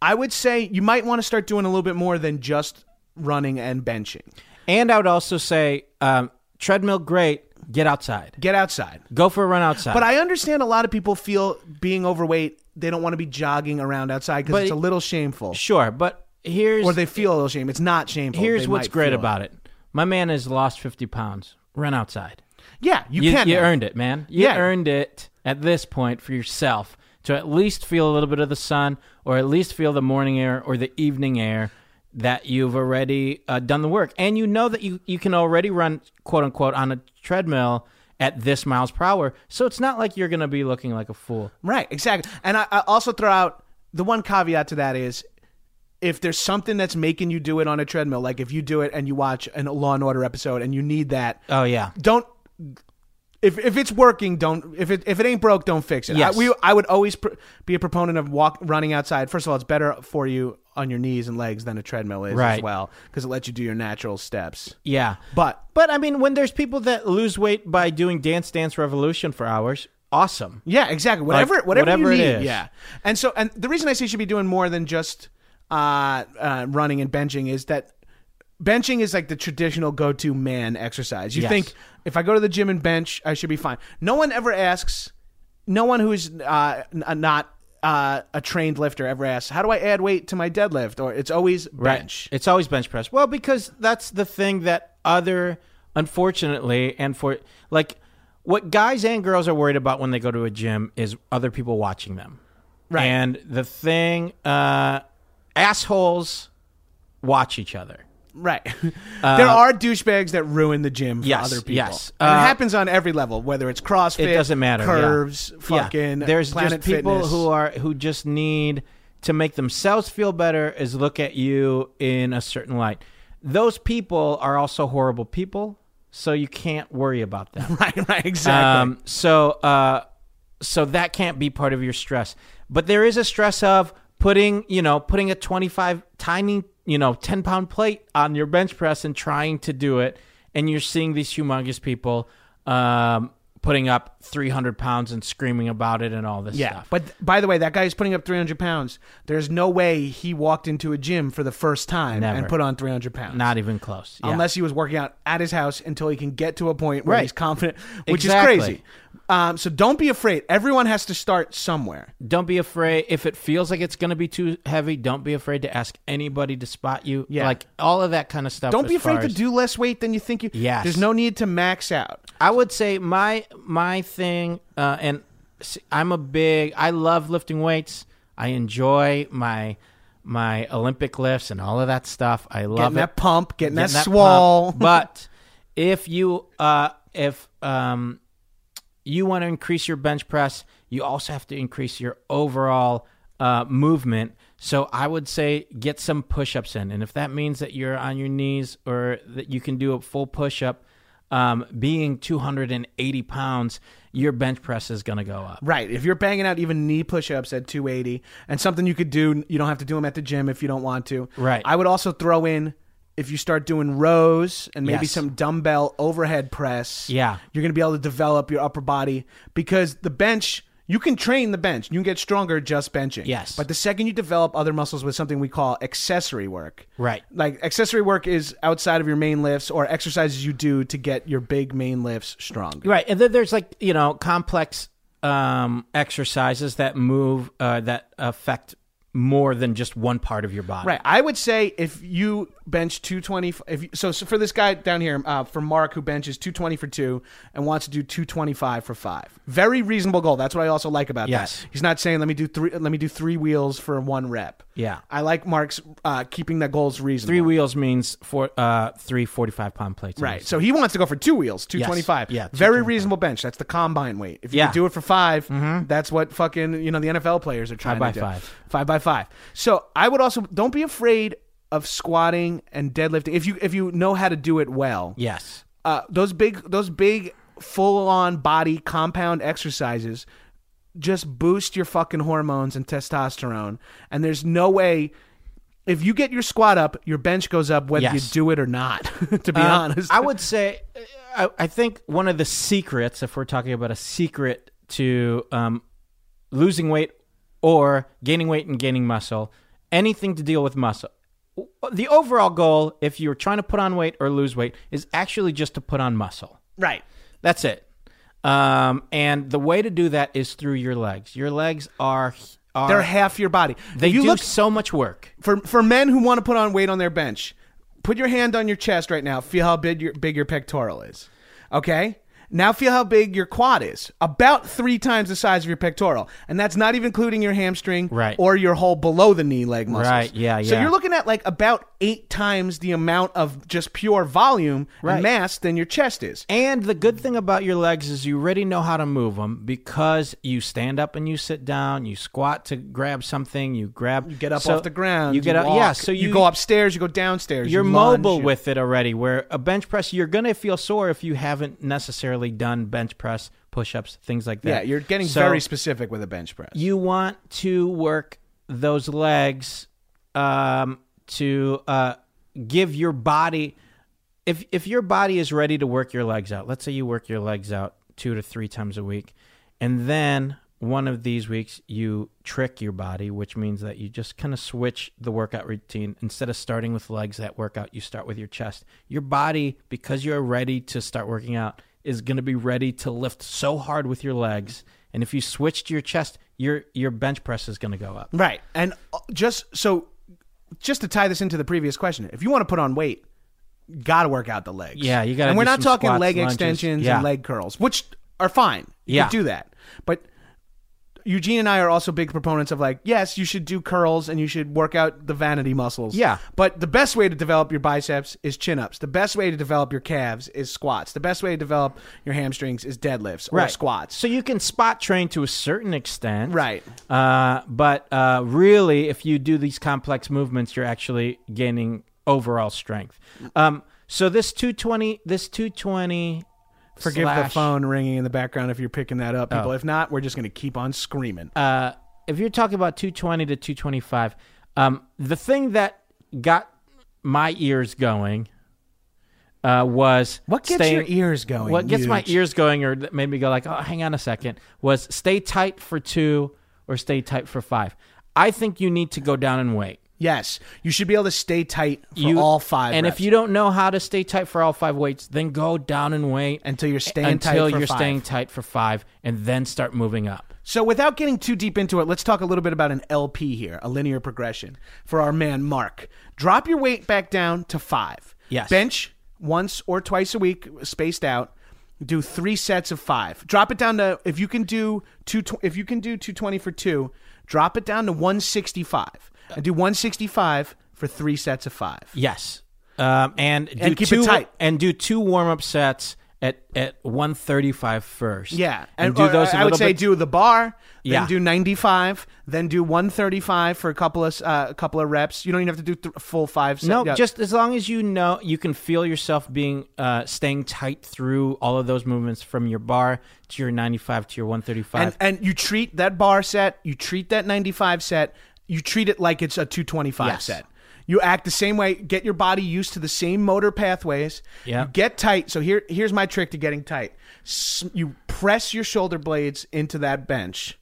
S1: I would say you might want to start doing a little bit more than just running and benching.
S2: And I would also say, um, treadmill, great. Get outside.
S1: Get outside.
S2: Go for a run outside.
S1: But I understand a lot of people feel being overweight, they don't want to be jogging around outside because
S2: But-
S1: it's a little shameful.
S2: sure, but here's
S1: Or they feel a little shame. It's not shameful.
S2: here's
S1: They
S2: what's
S1: might
S2: great
S1: feel
S2: about it. My man has lost fifty pounds. Run outside.
S1: Yeah, you,
S2: You,
S1: can.
S2: you earned it, man. You
S1: Yeah.
S2: earned it at this point for yourself to at least feel a little bit of the sun, or at least feel the morning air or the evening air. That you've already uh, done the work, and you know that you you can already run quote unquote on a treadmill at this miles per hour. So it's not like you're going to be looking like a fool.
S1: Right, exactly. And I, I also throw out the one caveat to that is if there's something that's making you do it on a treadmill, like if you do it and you watch an Law and Order episode and you need that,
S2: Oh yeah,
S1: don't. If, if it's working, don't. If it if it ain't broke, don't fix it.
S2: Yes.
S1: I, we, I would always pr- be a proponent of walk running outside. First of all, it's better for you on your knees and legs than a treadmill is as well because it lets you do your natural steps.
S2: yeah.
S1: But
S2: But I mean, when there's people that lose weight by doing Dance Dance Revolution for hours, awesome.
S1: Yeah, exactly. Whatever,
S2: Like,
S1: whatever,
S2: whatever
S1: you need.
S2: is.
S1: Yeah, and so, and the reason I say you should be doing more than just uh, uh, running and benching is that benching is like the traditional go-to man exercise. You
S2: Yes.
S1: think if I go to the gym and bench, I should be fine. No one ever asks. No one who's uh, n- not uh, a trained lifter ever asks, "How do I add weight to my deadlift?" Or it's always bench.
S2: It's always bench press. Well, because that's the thing that other, unfortunately, and for like what guys and girls are worried about when they go to a gym is other people watching them.
S1: Right.
S2: And the thing, uh, assholes watch each other.
S1: Right. there are douchebags that ruin the gym for
S2: Uh, yes,
S1: other people.
S2: yes.
S1: And it
S2: Uh,
S1: happens on every level, whether it's CrossFit,
S2: It doesn't matter. yeah.
S1: curves, fucking
S2: Yeah. There's
S1: Planet
S2: just people
S1: Fitness.
S2: who are who just need to make themselves feel better is look at you in a certain light. Those people are also horrible people, so you can't worry about them.
S1: right, right, exactly.
S2: Um, so, uh, so that can't be part of your stress. But there is a stress of putting, you know, putting a 25 tiny, you know, 10 pound plate on your bench press and trying to do it. And you're seeing these humongous people, um, putting up 300 pounds and screaming about it and all this
S1: yeah,
S2: stuff.
S1: but by the way, that guy is putting up 300 pounds. There's no way he walked into a gym for the first time and put on 300 pounds.
S2: not even close. Yeah.
S1: Unless he was working out at his house until he can get to a point where
S2: Right.
S1: he's confident, which
S2: Exactly.
S1: is crazy. Um, so don't be afraid. Everyone has to start somewhere.
S2: don't be afraid if it feels like it's going to be too heavy. Don't be afraid to ask anybody to spot you.
S1: Yeah.
S2: like all of that kind of stuff.
S1: Don't be
S2: as
S1: afraid to do less weight than you think you.
S2: Yes.
S1: There's no need to max out.
S2: I would say my my thing, uh, and I'm a big. I love lifting weights. I enjoy my my Olympic lifts and all of that stuff. I love
S1: Getting
S2: it.
S1: that pump, getting,
S2: Getting
S1: that,
S2: that pump. but if you uh, if um, you want to increase your bench press, you also have to increase your overall uh, movement. So I would say get some push-ups in, and if that means that you're on your knees or that you can do a full push-up, um, being 280 pounds, your bench press is going to go up.
S1: Right. If you're banging out even knee push-ups at 280 and something you could do, you don't have to do them at the gym if you don't want to.
S2: Right.
S1: I would also throw in if you start doing rows and maybe
S2: Yes.
S1: some dumbbell overhead press.
S2: Yeah.
S1: You're going to be able to develop your upper body because the bench you can train the bench. You can get stronger just benching.
S2: Yes.
S1: But the second you develop other muscles with something we call accessory work.
S2: Right.
S1: Like accessory work is outside of your main lifts or exercises you do to get your big main lifts stronger.
S2: Right, and then there's like you know complex um, exercises that move uh, that affect more than just one part of your body.
S1: Right. I would say if you bench 220, if you, so, so for this guy down here, uh, for Mark who benches 220 for two and wants to do 225 for five, very reasonable goal. That's what I also like about
S2: Yes.
S1: that. He's not saying let me do three, let me do three wheels for one rep.
S2: Yeah.
S1: I like Mark's uh, keeping the goals reasonable.
S2: Three wheels means four, uh, three 45 pound plates.
S1: Right. So he wants to go for two wheels, 225.
S2: Yeah,
S1: Very reasonable bench. That's the combine weight. If you
S2: Yeah. Mm-hmm.
S1: do it for 5 that's what fucking, you know, the NFL players are trying
S2: by
S1: to do.
S2: five.
S1: Five by five. So I would also, don't be afraid of squatting and deadlifting. If you, if you know how to do it well,
S2: Yes.
S1: uh, those big, those big full on body compound exercises just boost your fucking hormones and testosterone. And there's no way, if you get your squat up, your bench goes up whether
S2: Yes.
S1: you do it or not, to be
S2: Um,
S1: honest.
S2: I would say, I, I think one of the secrets, if we're talking about a secret to um, losing weight or gaining weight and gaining muscle, anything to deal with muscle. The overall goal, if you're trying to put on weight or lose weight, is actually just to put on muscle.
S1: Right.
S2: That's it. Um, and the way to do that is through your legs. Your legs are are
S1: They're half your body.
S2: they
S1: If you
S2: do
S1: look
S2: so much work.
S1: for for men who want to put on weight on their bench. Put your hand on your chest right now. Feel how big your big your pectoral is. Okay? Now feel how big your quad is. About three times the size of your pectoral. And that's not even including your hamstring
S2: Right.
S1: or your whole below the knee leg muscles.
S2: Right, yeah, Yeah.
S1: So you're looking at like about eight times the amount of just pure volume
S2: Right.
S1: and mass than your chest is.
S2: And the good thing about your legs is you already know how to move them because you stand up and you sit down, you squat to grab something, you grab,
S1: You get up
S2: so
S1: off the ground.
S2: You get up,
S1: walk,
S2: yeah. So you,
S1: go upstairs, you go downstairs.
S2: You're
S1: you lunge,
S2: mobile
S1: you-
S2: with it already. Where a bench press, you're gonna feel sore if you haven't necessarily done bench press, push-ups, things like that.
S1: Yeah, you're getting
S2: So
S1: very specific with a bench press.
S2: You want to work those legs um, to uh, give your body. If if your body is ready to work your legs out, let's say you work your legs out two to three times a week, and then one of these weeks you trick your body, which means that you just kind of switch the workout routine. Instead of starting with legs that workout, you start with your chest. Your body, because you're ready to start working out, is going to be ready to lift so hard with your legs. And if you switch to your chest, your your bench press is going to go up.
S1: Right. And uh, just so, just to tie this into the previous question, if you want to put on weight, got to work out the legs.
S2: Yeah, you gotta
S1: And we're not talking
S2: squats,
S1: leg
S2: lunges.
S1: extensions
S2: Yeah.
S1: and leg curls, which are fine. You
S2: Yeah.
S1: can do that. But Eugene and I are also big proponents of like, yes, you should do curls and you should work out the vanity muscles.
S2: Yeah.
S1: But the best way to develop your biceps is chin ups. The best way to develop your calves is squats. The best way to develop your hamstrings is deadlifts or squats.
S2: So you can spot train to a certain extent.
S1: Right.
S2: Uh, but uh, really, if you do these complex movements, you're actually gaining overall strength. Um, so this 220, this 220.
S1: Forgive the phone ringing in the background if you're picking that up, people.
S2: Oh.
S1: If not, we're just going to keep on screaming.
S2: Uh, if you're talking about 220 to 225, um, the thing that got my ears going uh, was
S1: What gets
S2: staying-
S1: your ears going?
S2: What gets my ears going, or that made me go like, "Oh, hang on a second, was stay tight for two or stay tight for five. I think you need to go down and weight.
S1: Yes, you should be able to stay tight for
S2: You,
S1: all five.
S2: And
S1: reps
S2: if you don't know how to stay tight for all five weights, then go down and wait
S1: until you're staying
S2: until
S1: tight for
S2: you're
S1: five.
S2: staying tight for five, and then start moving up.
S1: So, without getting too deep into it, let's talk a little bit about an LP here, a linear progression for our man Mark. Drop your weight back down to five.
S2: Yes.
S1: Bench once or twice a week, spaced out. Do three sets of five. Drop it down to if you can do two. If you can do two twenty for two, drop it down to one sixty five, and do one sixty five for three sets of five.
S2: Yes, um, and do
S1: And keep it
S2: two,
S1: tight.
S2: and do two warm up sets at at 135 first.
S1: Yeah,
S2: and, do
S1: or
S2: those. a
S1: I would say
S2: bit-
S1: do the bar, then
S2: Yeah.
S1: do ninety five, then do one thirty five for a couple of uh, a couple of reps. You don't even have to do th- full five. set-
S2: No,
S1: yeah.
S2: just as long as you know you can feel yourself being uh, staying tight through all of those movements from your bar to your 95 to your 135.
S1: and and you treat that bar set, you treat that ninety five set, you treat it like it's a two twenty five
S2: Yes.
S1: set. You act the same way. Get your body used to the same motor pathways.
S2: Yeah.
S1: You get tight. So here, here's my trick to getting tight. S- You press your shoulder blades into that bench.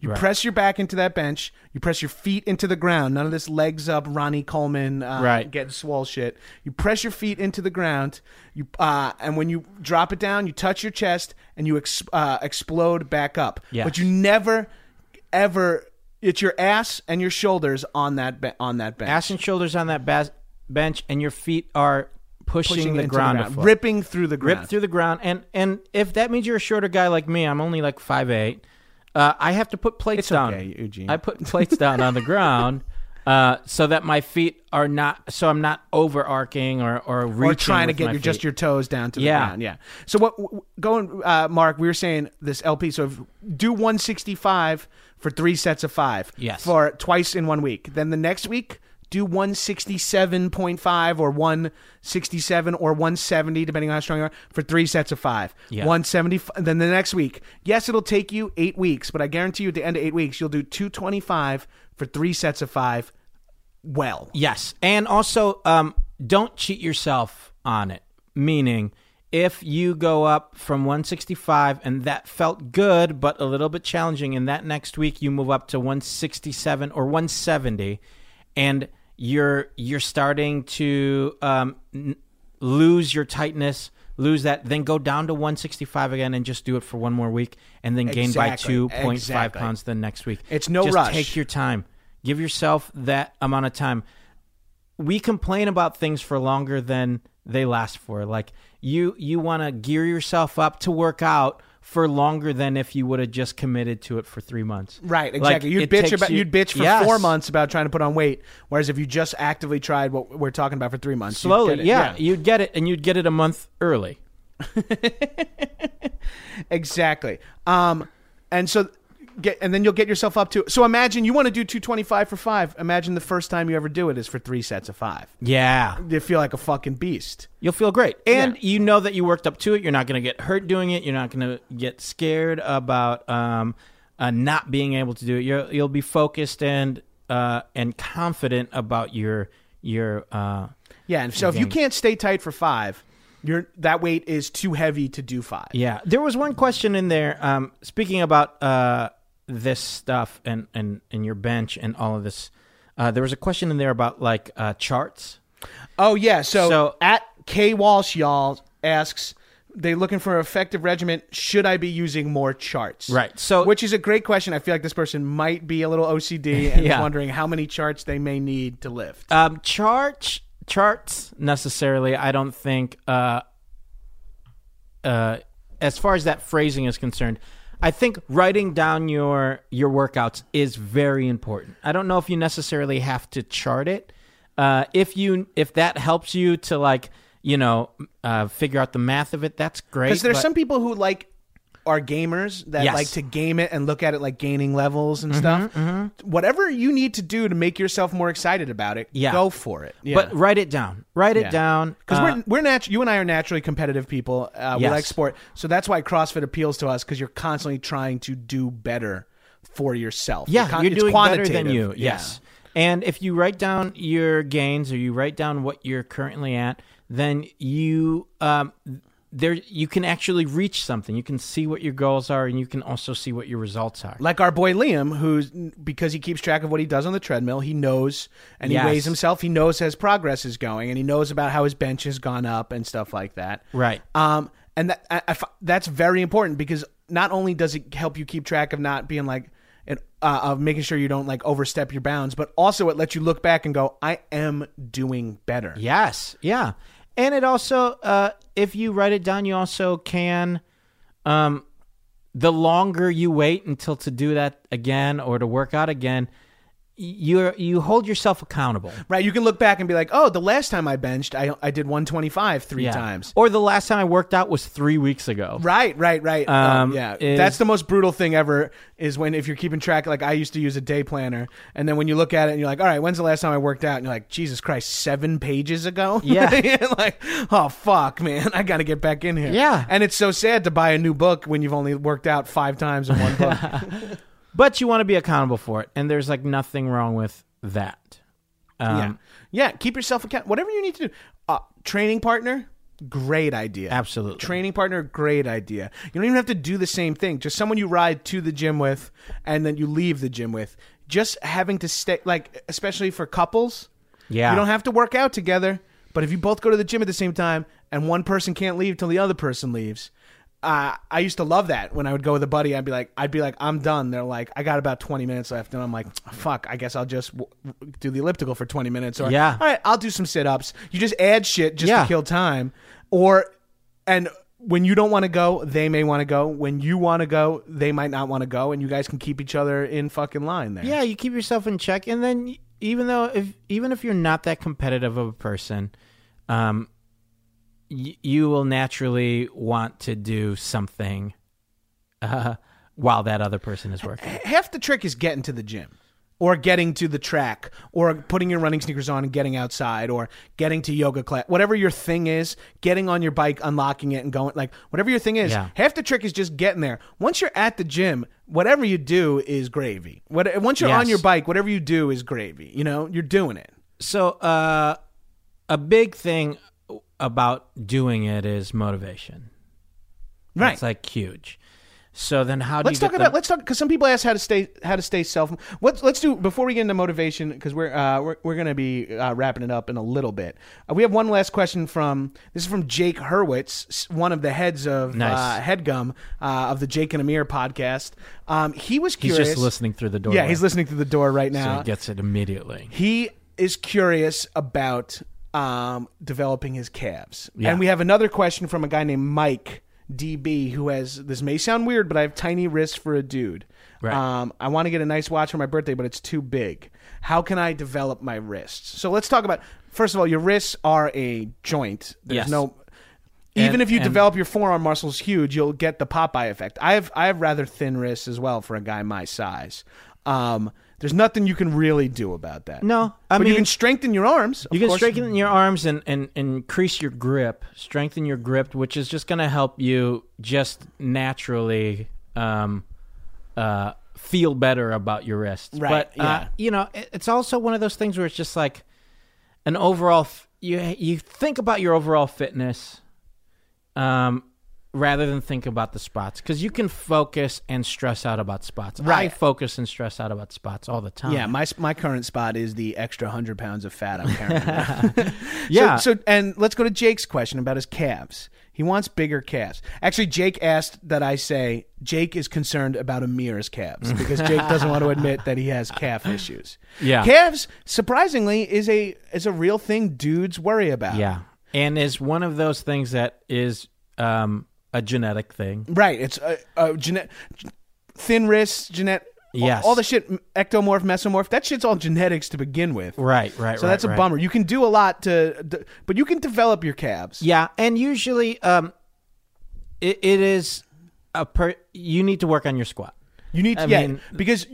S1: You
S2: Right.
S1: press your back into that bench. You press your feet into the ground. None of this legs up, Ronnie Coleman, uh,
S2: Right.
S1: getting swole shit. You press your feet into the ground. You uh, and when you drop it down, you touch your chest and you ex- uh, explode back up.
S2: Yes.
S1: But you never, ever It's your ass and your shoulders on that be- on that bench.
S2: Ass and shoulders on that bas- bench, and your feet are pushing,
S1: pushing
S2: the ground,
S1: the ground, ripping through the ground.
S2: rip through the ground. And and if that means you're a shorter guy like me, I'm only like five eight. Uh, I have to put plates
S1: It's
S2: down.
S1: okay, Eugene.
S2: I put plates down on the ground. Uh, so that my feet are not, so I'm not overarching or or reaching
S1: or trying to get your, just your toes down to the
S2: Yeah.
S1: ground. Yeah. So what going uh, Mark? We were saying this LP. So do 165 for three sets of five.
S2: Yes.
S1: For twice in one week. Then the next week do 167.5 or 167 or 170 depending on how strong you are for three sets of five.
S2: Yeah.
S1: 170 then the next week. Yes, it'll take you 8 weeks, but I guarantee you at the end of 8 weeks you'll do 225 for three sets of five well.
S2: Yes, and also um, don't cheat yourself on it. Meaning, if you go up from 165 and that felt good but a little bit challenging, and that next week you move up to 167 or 170, and you're you're starting to um, n- lose your tightness. Lose that, then go down to 165 again and just do it for one more week, and then gain by
S1: Exactly,
S2: 2.5
S1: exactly.
S2: pounds the next week.
S1: It's no
S2: just
S1: rush.
S2: Take your time. Give yourself that amount of time we complain about things for longer than they last for. Like you you want to gear yourself up to work out for longer than if you would have just committed to it for 3 months.
S1: Right,
S2: Like,
S1: exactly. you'd bitch about
S2: you-
S1: you'd bitch for
S2: Yes.
S1: four months about trying to put on weight, whereas if you just actively tried what we're talking about for three months, you'd
S2: Slowly,
S1: get it.
S2: yeah, you'd get it and you'd get it a month early.
S1: exactly. Um, and so get and then you'll get yourself up to. So imagine you want to do two twenty five for five. Imagine the first time you ever do it is for three sets of five.
S2: Yeah.
S1: You feel like a fucking beast.
S2: You'll feel great. And
S1: Yeah.
S2: you know that you worked up to it. You're not going to get hurt doing it. You're not going to get scared about um, uh, not being able to do it. You're, you'll be focused and uh, and confident about your your uh,
S1: Yeah, and so if you can't stay tight for five, you're that weight is too heavy to do five.
S2: Yeah, there was one question in there. Um, speaking about uh, this stuff and, and and your bench and all of this, uh, there was a question in there about like uh, charts.
S1: Oh yeah. So,
S2: So-
S1: at K Walsh y'all asks, they looking for an effective regimen. Should I be using more charts?
S2: Right, so-
S1: which is a great question. I feel like this person might be a little OCD and is
S2: Yeah.
S1: wondering how many charts they may need to lift.
S2: Um, charts charts necessarily. I don't think. Uh, uh, as far as that phrasing is concerned, I think writing down your your workouts is very important. I don't know if you necessarily have to chart it. Uh, if you if that helps you to like you know uh, figure out the math of it, that's great.
S1: Because there's
S2: but-
S1: some people who like are gamers that
S2: Yes.
S1: like to game it and look at it like gaining levels
S2: Mm-hmm,
S1: and stuff. Whatever you need to do to make yourself more excited about it,
S2: Yeah.
S1: go for it. Yeah.
S2: But write it down. Write it down.
S1: Because
S2: Uh,
S1: we're we're natu- you and I are naturally competitive people. Uh, We like sport, so that's why CrossFit appeals to us. Because you're constantly trying to do better for yourself.
S2: Yeah,
S1: con-
S2: you're
S1: it's
S2: doing better than you.
S1: Yeah.
S2: Yes. And if you write down your gains or you write down what you're currently at, then you um there you can actually reach something. You can see what your goals are and you can also see what your results are.
S1: Like our boy Liam, who's because he keeps track of what he does on the treadmill, he knows and he weighs himself. He knows his progress is going, and he knows about how his bench has gone up and stuff like that.
S2: Right.
S1: Um, and that I, I f- that's very important because not only does it help you keep track of not being like, uh, of making sure you don't like overstep your bounds, but also it lets you look back and go, I am doing better.
S2: Yes. Yeah. And it also uh if you write it down you also can um the longer you wait until to do that again or to work out again, you you hold yourself accountable.
S1: Right? You can look back and be like, oh, the last time I benched, I I did 125 three
S2: Yeah.
S1: times.
S2: Or the last time I worked out was three weeks ago.
S1: Right, right, right.
S2: Um,
S1: Um, yeah,
S2: is-
S1: that's the most brutal thing ever. Is when if you're keeping track, like I used to use a day planner, and then when you look at it and you're like, all right, when's the last time I worked out? And you're like, Jesus Christ, seven pages ago.
S2: Yeah.
S1: like, oh fuck, man, I got to get back in here.
S2: Yeah.
S1: and it's so sad to buy a new book when you've only worked out five times in one book.
S2: But you want to be accountable for it, and there's like nothing wrong with that. Um,
S1: yeah, yeah. Keep yourself account. Whatever you need to do. Uh, training partner, great idea.
S2: Absolutely.
S1: Training partner, great idea. You don't even have to do the same thing. Just someone you ride to the gym with, and then you leave the gym with. Just having to stay, like especially for couples.
S2: Yeah.
S1: You don't have to work out together, but if you both go to the gym at the same time and one person can't leave till the other person leaves, uh, I used to love that when I would go with a buddy. I'd be like, I'd be like, I'm done. They're like, I got about 20 minutes left, and I'm like, fuck. I guess I'll just w- w- do the elliptical for 20 minutes. Or
S2: Yeah.
S1: all right, I'll do some sit ups. You just add shit just
S2: Yeah.
S1: to kill time, or and when you don't want to go, they may want to go. When you want to go, they might not want to go, and you guys can keep each other in fucking line there.
S2: Yeah, you keep yourself in check, and then y- even though if even if you're not that competitive of a person, um, y- you will naturally want to do something, uh, while that other person is working.
S1: half the trick is getting to the gym or getting to the track or putting your running sneakers on and getting outside or getting to yoga class whatever your thing is getting on your bike unlocking it and going like whatever your thing is
S2: Yeah.
S1: half the trick is just getting there. Once you're at the gym whatever you do is gravy. What, once you're on your bike whatever you do is gravy you know? You're doing it.
S2: So, uh, a big thing about doing it is motivation.
S1: right
S2: It's like huge. So then, how do
S1: Let's talk about let's talk because some people ask how to stay how to stay self. Let's let's do before we get into motivation because we're uh, we're we're gonna be uh, wrapping it up in a little bit. Uh, we have one last question from this is from Jake Hurwitz, one of the heads of
S2: Nice.
S1: uh, Headgum uh, of the Jake and Amir podcast. Um, he was
S2: He's just listening through the door.
S1: Yeah, he's listening through the door right
S2: So
S1: now.
S2: he gets it immediately.
S1: He is curious about um, developing his calves.
S2: Yeah.
S1: And we have another question from a guy named Mike DB who has this may sound weird, but I have tiny wrists for a dude.
S2: Right.
S1: Um, I want to get a nice watch for my birthday, but it's too big. How can I develop my wrists? So let's talk about first of all, your wrists are a joint. There's
S2: Yes.
S1: no even
S2: And-
S1: if you
S2: and-
S1: develop your forearm muscles huge, you'll get the Popeye effect. I have I have rather thin wrists as well for a guy my size. Um, there's nothing you can really do about that.
S2: No, I
S1: but
S2: mean
S1: you can strengthen your arms. of
S2: You can
S1: course.
S2: strengthen your arms and, and, and increase your grip, strengthen your grip, which is just going to help you just naturally um, uh, feel better about your wrists.
S1: Right,
S2: But, uh, you know, it- it's also one of those things where it's just like an overall, f- you, you think about your overall fitness um, rather than think about the spots because you can focus and stress out about spots. I
S1: Right.
S2: focus and stress out about spots all the time.
S1: Yeah, my my current spot is the extra hundred pounds of fat I'm carrying.
S2: Yeah.
S1: So, so and let's go to Jake's question about his calves. He wants bigger calves. Actually, Jake asked that I say Jake is concerned about Amir's calves because Jake doesn't want to admit that he has calf issues.
S2: Yeah.
S1: calves surprisingly is a is a real thing dudes worry about.
S2: Yeah, and is one of those things that is um, a genetic thing.
S1: Right. It's a, a genet- thin wrists, genet.
S2: Yes.
S1: All, all the shit, ectomorph, mesomorph. That shit's all genetics to begin with.
S2: Right, right,
S1: So
S2: right.
S1: that's a
S2: right.
S1: bummer. You can do a lot to, but you can develop your calves.
S2: Yeah, and usually, um, it, it is a per. You need to work on your squat.
S1: You need to,
S2: I
S1: yeah,
S2: mean-
S1: because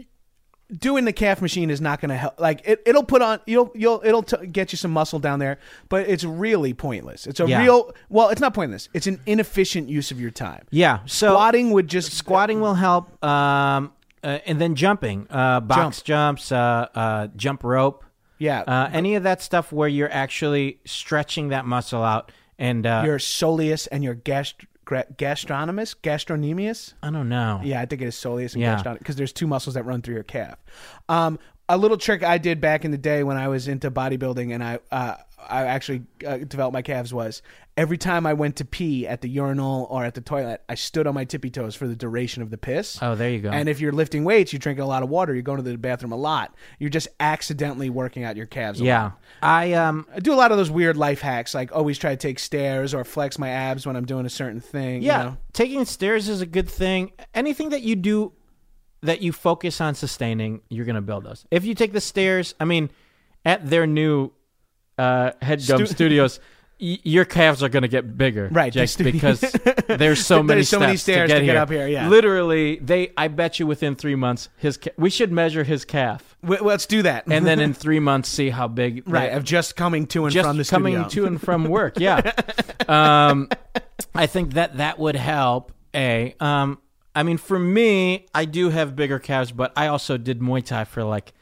S1: doing the calf machine is not going to help. Like it, it'll put on, you'll, you'll, it'll t- get you some muscle down there, but it's really pointless. It's a
S2: Yeah.
S1: real, well, it's not pointless. It's an inefficient use of your time.
S2: Yeah, so
S1: Squatting would just
S2: squatting will help, um, uh, and then jumping, uh, box jumps, uh, uh, jump rope,
S1: Yeah,
S2: uh, any of that stuff where you're actually stretching that muscle out. And uh,
S1: your soleus and your gast- gra- gastronomus, gastrocnemius.
S2: I don't know.
S1: Yeah, I think it is soleus and
S2: Yeah.
S1: gastronomus because there's two muscles that run through your calf. Um, a little trick I did back in the day when I was into bodybuilding and I uh, I actually uh, developed my calves was every time I went to pee at the urinal or at the toilet, I stood on my tippy toes for the duration of the piss.
S2: Oh, there you go.
S1: And if you're lifting weights, you drink a lot of water, you're going to the bathroom a lot. You're just accidentally working out your calves. A
S2: yeah,
S1: lot.
S2: I um,
S1: I do a lot of those weird life hacks, like always try to take stairs or flex my abs when I'm doing a certain thing. you
S2: Yeah,
S1: know?
S2: taking stairs is a good thing. Anything that you do that you focus on sustaining, you're going to build those. If you take the stairs, I mean, at their new uh, Headgum
S1: Stu-
S2: Studios, y- your calves are going to get bigger,
S1: Right, just-
S2: because there's so many
S1: There's so many stairs
S2: to get,
S1: to get up here, yeah.
S2: literally, they. I bet you within three months, his ca- we should measure his calf,
S1: W- let's do that.
S2: and then in three months, see how big.
S1: right, of just coming to and
S2: just
S1: from the
S2: coming
S1: studio.
S2: to and from work. Yeah, um, I think that that would help. A, um, I mean, for me, I do have bigger calves, but I also did Muay Thai for like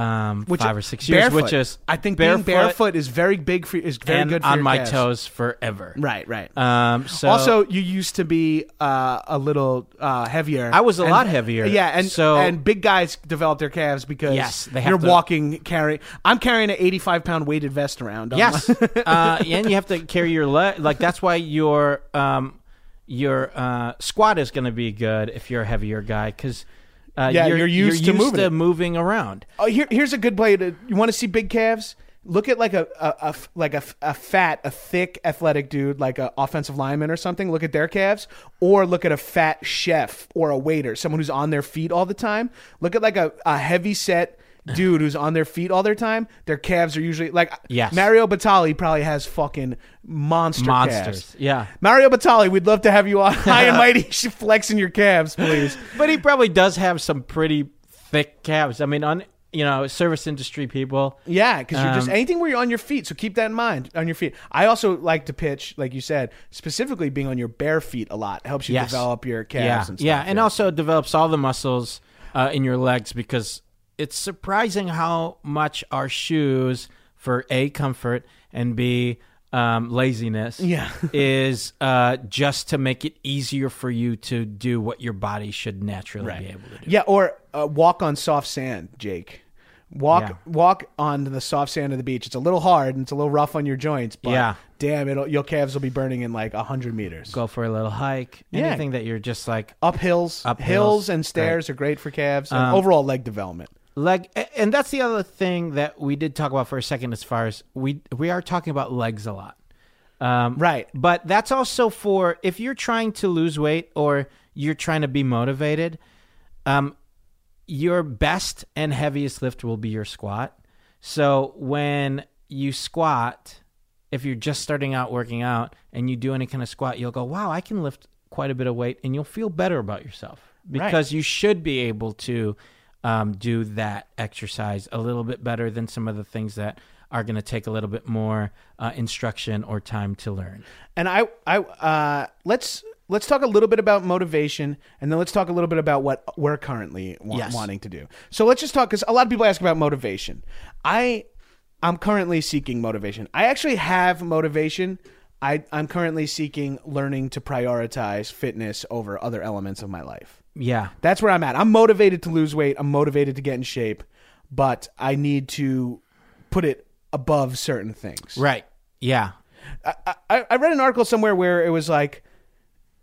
S2: um,
S1: Which-
S2: five or six years,
S1: barefoot.
S2: which is
S1: I think
S2: barefoot,
S1: being barefoot is very big for is very
S2: and
S1: good for
S2: on my
S1: calves.
S2: toes forever.
S1: Right, right.
S2: Um, so
S1: also, you used to be uh, a little uh, heavier.
S2: I was a
S1: And-
S2: lot heavier.
S1: Yeah, and
S2: So-
S1: and big guys develop their calves because
S2: Yes, they have
S1: you're
S2: to-
S1: walking, carrying. I'm carrying an 85 pound weighted vest around.
S2: Yes, uh, and you have to carry your leg. Like that's why your um, your uh, squat is going to be good if you're a heavier guy because uh,
S1: Yeah, you're used to moving it.
S2: moving around.
S1: Oh, here, here's a good play to. You want to see big calves? Look at like a a like a, a fat, a thick, athletic dude, like an offensive lineman or something. Look at their calves, or look at a fat chef or a waiter, someone who's on their feet all the time. Look at like a, a heavy set dude who's on their feet all their time. Their calves are usually like
S2: Yes.
S1: Mario Batali probably has fucking monster
S2: Monsters,
S1: calves.
S2: yeah.
S1: Mario Batali, we'd love to have you on high and mighty flexing your calves, please.
S2: But he probably does have some pretty thick calves. I mean, on you know, service industry people.
S1: Yeah, because you're just
S2: Um,
S1: anything where you're on your feet. So keep that in mind on your feet. I also like to pitch, like you said, specifically being on your bare feet a lot helps you
S2: Yes.
S1: develop your calves
S2: yeah,
S1: and stuff.
S2: yeah, and also develops all the muscles uh, in your legs because it's surprising how much our shoes, for a comfort and b um, laziness,
S1: Yeah.
S2: is uh, just to make it easier for you to do what your body should naturally be able to do.
S1: yeah, or uh, walk on soft sand, Jake. Walk
S2: Yeah.
S1: walk on the soft sand of the beach. It's a little hard and it's a little rough on your joints, but
S2: Yeah.
S1: damn, it'll your calves will be burning in like hundred meters.
S2: Go for a little hike.
S1: Yeah.
S2: Anything that you're just like
S1: Up hills,
S2: Up
S1: hills
S2: hills,
S1: and stairs are great for calves and
S2: Um,
S1: overall leg development.
S2: Leg and that's the other thing that we did talk about for a second as far as we we are talking about legs a lot. Um,
S1: Right.
S2: but that's also for if you're trying to lose weight or you're trying to be motivated um, your best and heaviest lift will be your squat. So when you squat if you're just starting out working out and you do any kind of squat you'll go wow i can lift quite a bit of weight and you'll feel better about yourself because you should be able to um, do that exercise a little bit better than some of the things that are going to take a little bit more uh, instruction or time to learn.
S1: And I, I, uh, let's let's talk a little bit about motivation, and then let's talk a little bit about what we're currently wa-
S2: Yes.
S1: wanting to do. So let's just talk because a lot of people ask about motivation. I, I'm currently seeking motivation. I actually have motivation. I, I'm currently seeking learning to prioritize fitness over other elements of my life.
S2: Yeah.
S1: That's where I'm at. I'm motivated to lose weight. I'm motivated to get in shape, but I need to put it above certain things.
S2: Right. Yeah.
S1: I, I I read an article somewhere where it was like,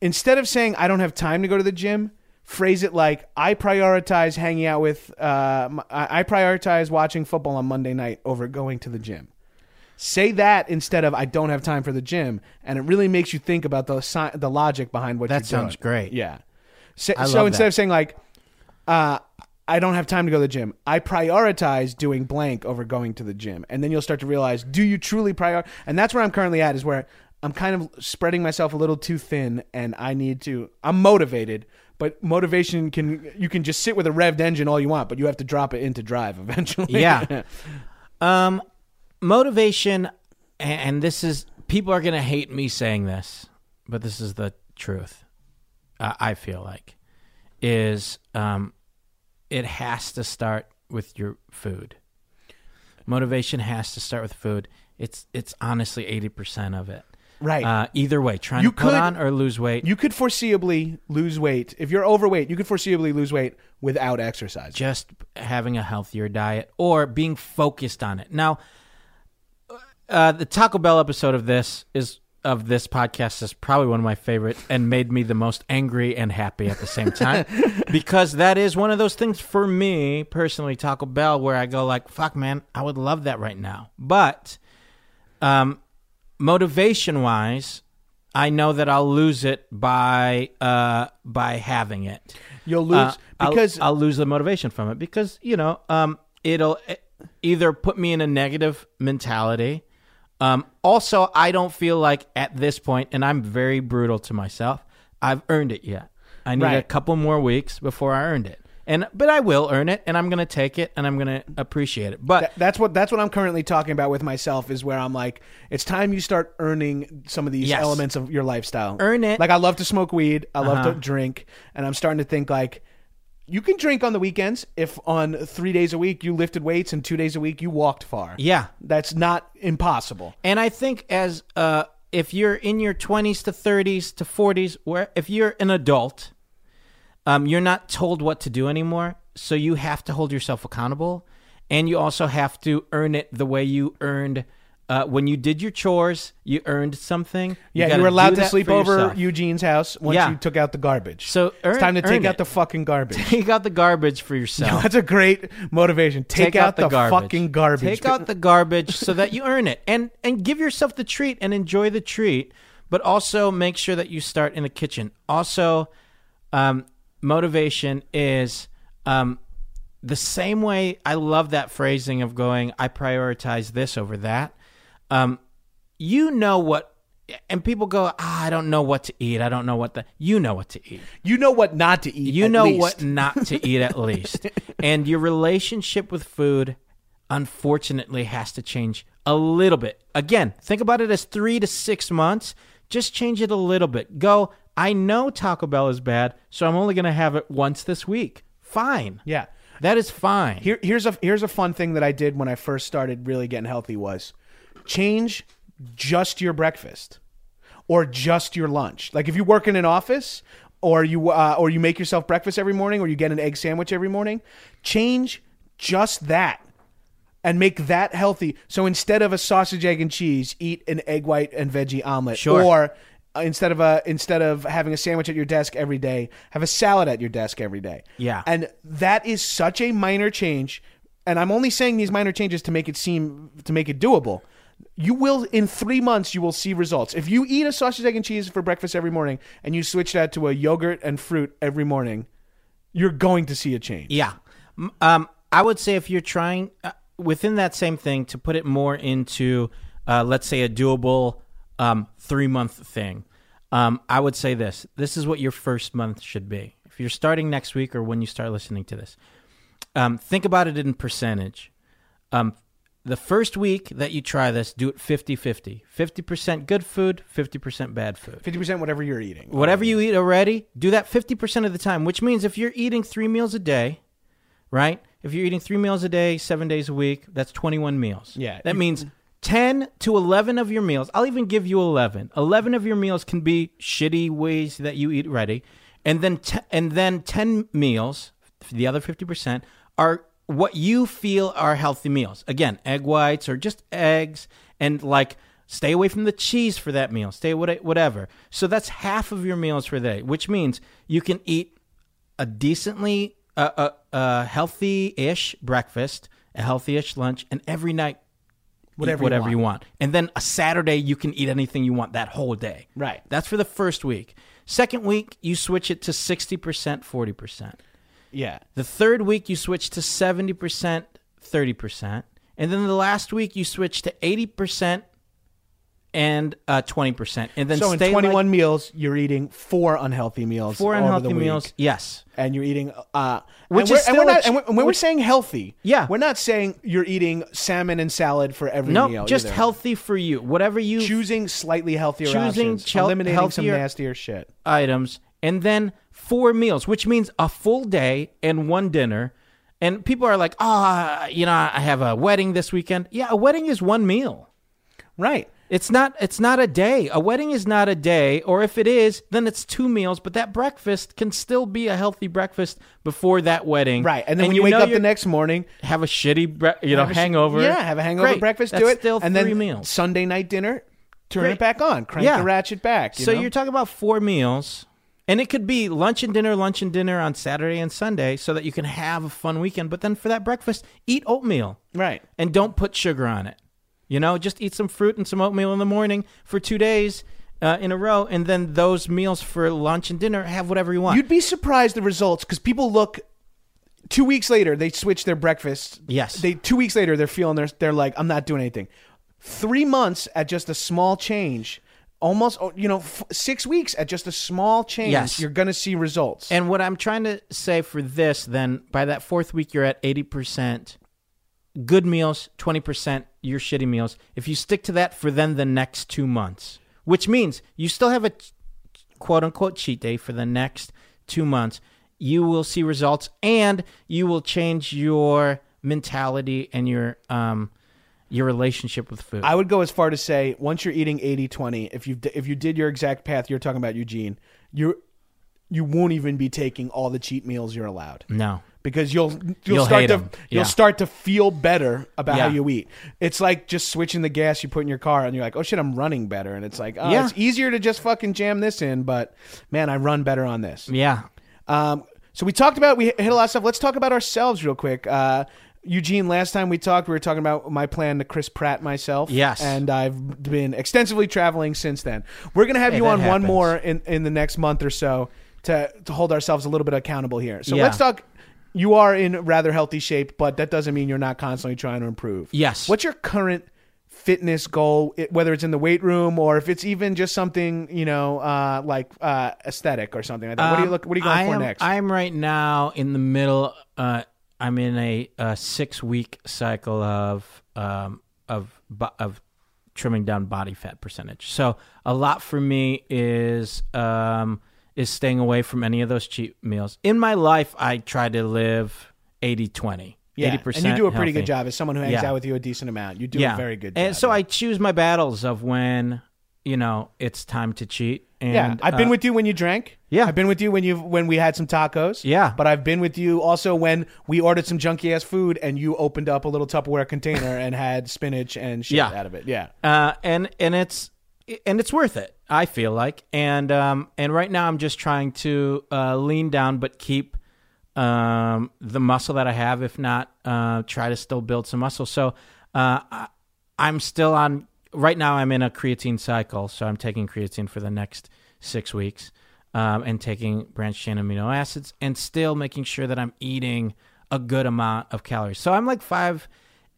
S1: instead of saying I don't have time to go to the gym, phrase it like I prioritize hanging out with, uh, I prioritize watching football on Monday night over going to the gym. Say that instead of I don't have time for the gym, and it really makes you think about the sci- the logic behind what
S2: That
S1: you're
S2: sounds
S1: doing.
S2: great.
S1: Yeah. So, so instead
S2: that.
S1: of saying like, uh, I don't have time to go to the gym. I prioritize doing blank over going to the gym. And then you'll start to realize, do you truly prior? And that's where I'm currently at is where I'm kind of spreading myself a little too thin and I need to, I'm motivated, but motivation can, you can just sit with a revved engine all you want, but you have to drop it into drive eventually.
S2: Yeah. Um, motivation, and this is people are gonna hate me saying this, but this is the truth. Uh, I feel like is um, it has to start with your food. Motivation has to start with food. It's it's honestly eighty percent of it.
S1: right.
S2: Uh, either way, trying
S1: You
S2: to put
S1: could-
S2: on or lose weight.
S1: you could foreseeably lose weight. If you're overweight, you could foreseeably lose weight without exercise.
S2: just having a healthier diet or being focused on it. Now, uh, the Taco Bell episode of this is of this podcast is probably one of my favorite and made me the most angry and happy at the same time because that is one of those things for me personally Taco Bell where I go like fuck man I would love that right now but um motivation wise I know that I'll lose it by uh by having it
S1: You'll lose
S2: uh, I'll-
S1: because
S2: I'll, lose the motivation from it because you know um, it'll either put me in a negative mentality. Um, also, I don't feel like at this point, and I'm very brutal to myself. I've earned it yet. I need a couple more weeks before I earned it, and but I will earn it, and I'm gonna take it, and I'm gonna appreciate it. But
S1: Th- that's what that's what I'm currently talking about with myself is where I'm like, it's time you start earning some of these
S2: Yes.
S1: elements of your lifestyle.
S2: Earn it.
S1: Like I love to smoke weed, I love
S2: Uh-huh.
S1: to drink, and I'm starting to think like you can drink on the weekends if on 3 days a week you lifted weights and 2 days a week you walked far.
S2: yeah,
S1: That's not impossible.
S2: And I think as uh, if you're in your 20s to 30s to 40s, where if you're an adult, um, you're not told what to do anymore. So you have to hold yourself accountable, and you also have to earn it the way you earned Uh, when you did your chores, you earned something.
S1: Yeah, you, were allowed to sleep over
S2: yourself.
S1: Eugene's house once
S2: Yeah.
S1: you took out the garbage.
S2: So earn-
S1: it's time to take
S2: earn
S1: out the fucking garbage.
S2: Take out the garbage for yourself.
S1: That's a great motivation. Take, out, the,
S2: garbage.
S1: fucking garbage.
S2: Take out the garbage so that you earn it, and and give yourself the treat and enjoy the treat. But also make sure that you start in the kitchen. Also, um, motivation is um, the same way. I love that phrasing of going. I prioritize this over that. Um, you know what. And people go, ah, I don't know what to eat. I don't know what the. You know what to eat.
S1: You know what not to eat.
S2: You know
S1: least.
S2: what not to eat at least. and your relationship with food, unfortunately, has to change a little bit. Again, think about it as three to six months. Just change it a little bit. Go, I know Taco Bell is bad, so I'm only going to have it once this week. Fine.
S1: Yeah.
S2: That is fine.
S1: Here, here's a here's a fun thing that I did when I first started really getting healthy was change just your breakfast or just your lunch. Like if you work in an office or you uh, or you make yourself breakfast every morning or you get an egg sandwich every morning, change just that and make that healthy. So instead of a sausage, egg, and cheese, eat an egg white and veggie omelet.
S2: Sure.
S1: Or uh, instead of a instead of having a sandwich at your desk every day, have a salad at your desk every day.
S2: Yeah.
S1: And that is such a minor change. And I'm only saying these minor changes to make it seem to make it doable. You will in three months you will see results. If you eat a sausage, egg, and cheese for breakfast every morning and you switch that to a yogurt and fruit every morning, you're going to see a change.
S2: Yeah. Um, I would say if you're trying uh, within that same thing to put it more into, uh, let's say, a doable um, three month thing, um, I would say this. This is what your first month should be. If you're starting next week or when you start listening to this, um, think about it in percentage. The first week that you try this, do it 50 50. 50% good food, 50% bad food.
S1: Fifty percent whatever you're eating.
S2: Whatever you eat already, do that 50% of the time, which means if you're eating three meals a day, right? If you're eating three meals a day, seven days a week, that's 21 meals.
S1: Yeah.
S2: That means 10 to 11 of your meals, I'll even give you 11. 11 of your meals can be shitty ways that you eat ready. And then, t- and then 10 meals, the other 50%, are what you feel are healthy meals. Again, egg whites or just eggs and like stay away from the cheese for that meal. Stay what- whatever. So that's half of your meals for the day, which means you can eat a decently uh, uh, uh, healthy-ish breakfast, a healthy-ish lunch, and every night
S1: Whatever you
S2: whatever
S1: want.
S2: you want. And then a Saturday you can eat anything you want that whole day.
S1: Right.
S2: That's for the first week. Second week you switch it to 60%, 40%.
S1: Yeah.
S2: The third week you switch to 70%, 30%. And then the last week you switch to 80% and uh, 20%. And then
S1: So in
S2: stay like
S1: 21 meals, you're eating four unhealthy meals.
S2: four unhealthy meals. Yes.
S1: and you're eating uh
S2: Which
S1: and we're,
S2: is
S1: and we're
S2: a
S1: not and when- when we're saying healthy
S2: Yeah.
S1: we're not saying you're eating salmon and salad for every
S2: No,
S1: meal
S2: just
S1: either.
S2: healthy for you. Whatever you
S1: choosing slightly healthier
S2: Choosing
S1: options
S2: chel-
S1: eliminating some nastier shit
S2: items and then four meals, which means a full day and one dinner. And people are like, ah, you know, I have a wedding this weekend. Yeah, a wedding is one meal.
S1: right
S2: It's not. It's not a day. A wedding is not a day, or if it is, then it's two meals. But that breakfast can still be a healthy breakfast before that wedding.
S1: right and then when you, wake up the next morning
S2: have a shitty, bre- you know,
S1: sh-
S2: hangover.
S1: yeah have a hangover
S2: Great.
S1: breakfast
S2: That's
S1: do it
S2: Still
S1: and
S2: three
S1: then
S2: meals.
S1: sunday night dinner turn
S2: Great.
S1: it back on crank
S2: Yeah.
S1: the ratchet back you
S2: so
S1: know?
S2: you're talking about four meals, and it could be lunch and dinner, lunch and dinner on Saturday and Sunday, so that you can have a fun weekend. But then for that breakfast, eat oatmeal
S1: right
S2: and don't put sugar on it. You know, just eat some fruit and some oatmeal in the morning for two days uh, in a row, and then those meals for lunch and dinner have whatever you want.
S1: you'd be surprised the results because people look two weeks later they switch their breakfast
S2: Yes.
S1: they two weeks later they're feeling they're, they're like i'm not doing anything three months at just a small change almost oh, you know f- six weeks at just a small change
S2: Yes.
S1: you're gonna see results
S2: And what I'm trying to say for this, then by that fourth week, you're at 80% good meals, 20% your shitty meals. If you stick to that for then the next two months, which means you still have a quote unquote cheat day for the next two months, you will see results and you will change your mentality and your, um, your relationship with food.
S1: i would go as far to say once you're eating 80-20 if you if you did your exact path you're talking about eugene you you won't even be taking all the cheat meals you're allowed
S2: no.
S1: because you'll you'll,
S2: You'll
S1: start to you'll
S2: Yeah.
S1: start to feel better about how you eat. It's like just switching the gas you put in your car and you're like, "Oh shit, I'm running better." And it's like, "Oh,
S2: Yeah.
S1: it's easier to just fucking jam this in, but man, I run better on this."
S2: Yeah.
S1: Um, so we talked about we hit a lot of stuff. Let's talk about ourselves real quick. Uh, Eugene, last time we talked, we were talking about my plan to Chris Pratt myself.
S2: Yes.
S1: and I've been extensively traveling since then. We're gonna have
S2: Hey,
S1: you
S2: that
S1: on one
S2: happens.
S1: more in in the next month or so to to hold ourselves a little bit accountable here. So
S2: Yeah.
S1: let's talk. You are in rather healthy shape, but that doesn't mean you're not constantly trying to improve.
S2: Yes.
S1: What's your current fitness goal, it- whether it's in the weight room or if it's even just something you know, uh, like uh, aesthetic or something like that? what are you
S2: Um,
S1: look? What are you going
S2: I
S1: for
S2: am,
S1: next?
S2: I'm right now in the middle. Uh, I'm in a, a six week cycle of um, of of trimming down body fat percentage. So a lot for me is um, is staying away from any of those cheap meals. In my life, I try to live 80-20.
S1: Yeah,
S2: 80%
S1: and you do a pretty
S2: healthy.
S1: good job as someone who hangs
S2: Yeah.
S1: out with you a decent amount. You do a very good job.
S2: And so. I choose my battles of when you know it's time to cheat. And,
S1: yeah, I've been
S2: uh,
S1: with you when you drank.
S2: Yeah.
S1: I've been with you when you when we had some tacos.
S2: Yeah.
S1: but I've been with you also when we ordered some junky ass food and you opened up a little Tupperware container and had spinach and shit
S2: Yeah.
S1: out of it. Yeah,
S2: uh, and and it's and it's worth it. I feel like, and um, and right now I'm just trying to uh, lean down, but keep um, the muscle that I have. If not, uh, try to still build some muscle. So uh, I, I'm still on. Right now, I'm in a creatine cycle, so I'm taking creatine for the next six weeks, um, and taking branched chain amino acids, and still making sure that I'm eating a good amount of calories. So I'm like five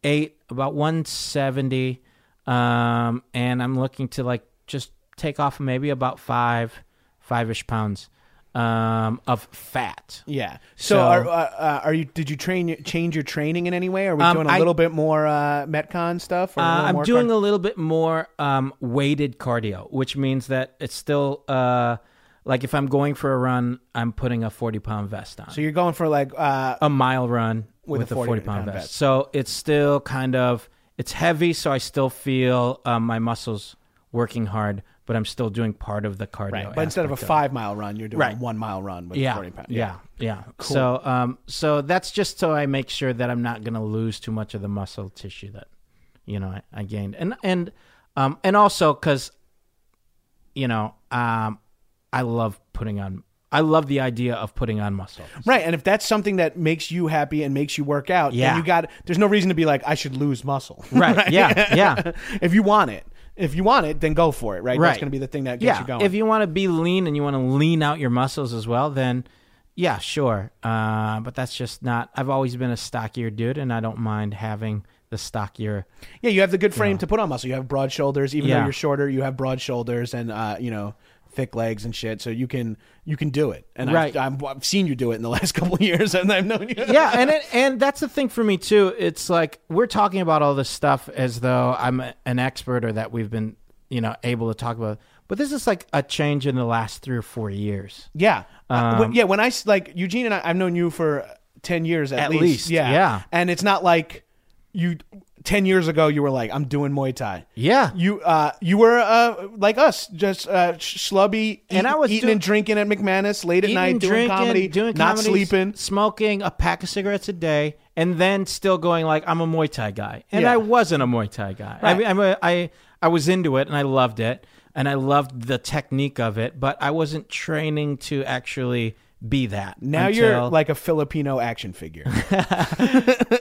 S2: eight, about 170, um, and I'm looking to like just take off maybe about five, five ish pounds um, of fat.
S1: yeah. So,
S2: So-
S1: are uh, uh, are you? Did you train change your training in any way? Are we
S2: Um,
S1: doing a
S2: I-
S1: little bit more uh, Metcon stuff? Or
S2: Uh, I'm doing
S1: car-
S2: a little bit more um, weighted cardio, which means that it's still uh, like if I'm going for a run, I'm putting a 40 pound vest on.
S1: So you're going for like uh,
S2: a mile run
S1: With
S2: with,
S1: a
S2: a
S1: 40
S2: 40, pound
S1: pound
S2: vest.
S1: vest.
S2: So it's still kind of it's heavy, so I still feel um, my muscles working hard, but I'm still doing part of the cardio.
S1: right, but instead of a five mile run, you're doing
S2: Right.
S1: a one mile run with
S2: yeah,
S1: forty pounds.
S2: yeah, yeah. yeah. So um, so that's just so I make sure that I'm not going to lose too much of the muscle tissue that you know I, I gained, and and um, and also because you know um, I love putting on. I love the idea of putting on muscle.
S1: Right, and if that's something that makes you happy and makes you work out,
S2: Yeah.
S1: then you got. There's no reason to be like, I should lose muscle.
S2: Right. Yeah. Yeah.
S1: if you want it, if you want it, then go for it. Right. That's going to be the thing that gets
S2: yeah,
S1: you going.
S2: if you want to be lean and you want to lean out your muscles as well, then yeah, sure. Uh, but that's just not. I've always been a stockier dude, and I don't mind having the stockier.
S1: yeah, you have the good frame to put on muscle. You have broad shoulders, even though you're shorter. You have broad shoulders and uh, you know thick legs and shit. So you can you can do it. And
S2: Right.
S1: I've, I've, I've seen you do it in the last couple of years, and I've known you.
S2: yeah, and it, and that's the thing for me too. It's like we're talking about all this stuff as though I'm a- an expert or that we've been you know able to talk about. But this is like a change in the last three or four years.
S1: Yeah, Uh,
S2: Um,
S1: yeah. When I like Eugene and I, I've known you for ten years at,
S2: At least,
S1: Yeah,
S2: yeah.
S1: And it's not like you ten years ago you were like, I'm doing Muay Thai.
S2: Yeah,
S1: You uh you were uh like us, just uh sh- slubby,
S2: And I was
S1: eating and drinking at McManus late at night, doing comedy,
S2: doing
S1: not
S2: comedies,
S1: sleeping.
S2: smoking a pack of cigarettes a day, and then still going like I'm a Muay Thai guy, and
S1: Yeah.
S2: I wasn't a Muay Thai guy. I
S1: Right.
S2: mean, I'm a, I I was into it and I loved it, and I loved the technique of it, but I wasn't training to actually be that.
S1: Now you're like a Filipino action figure.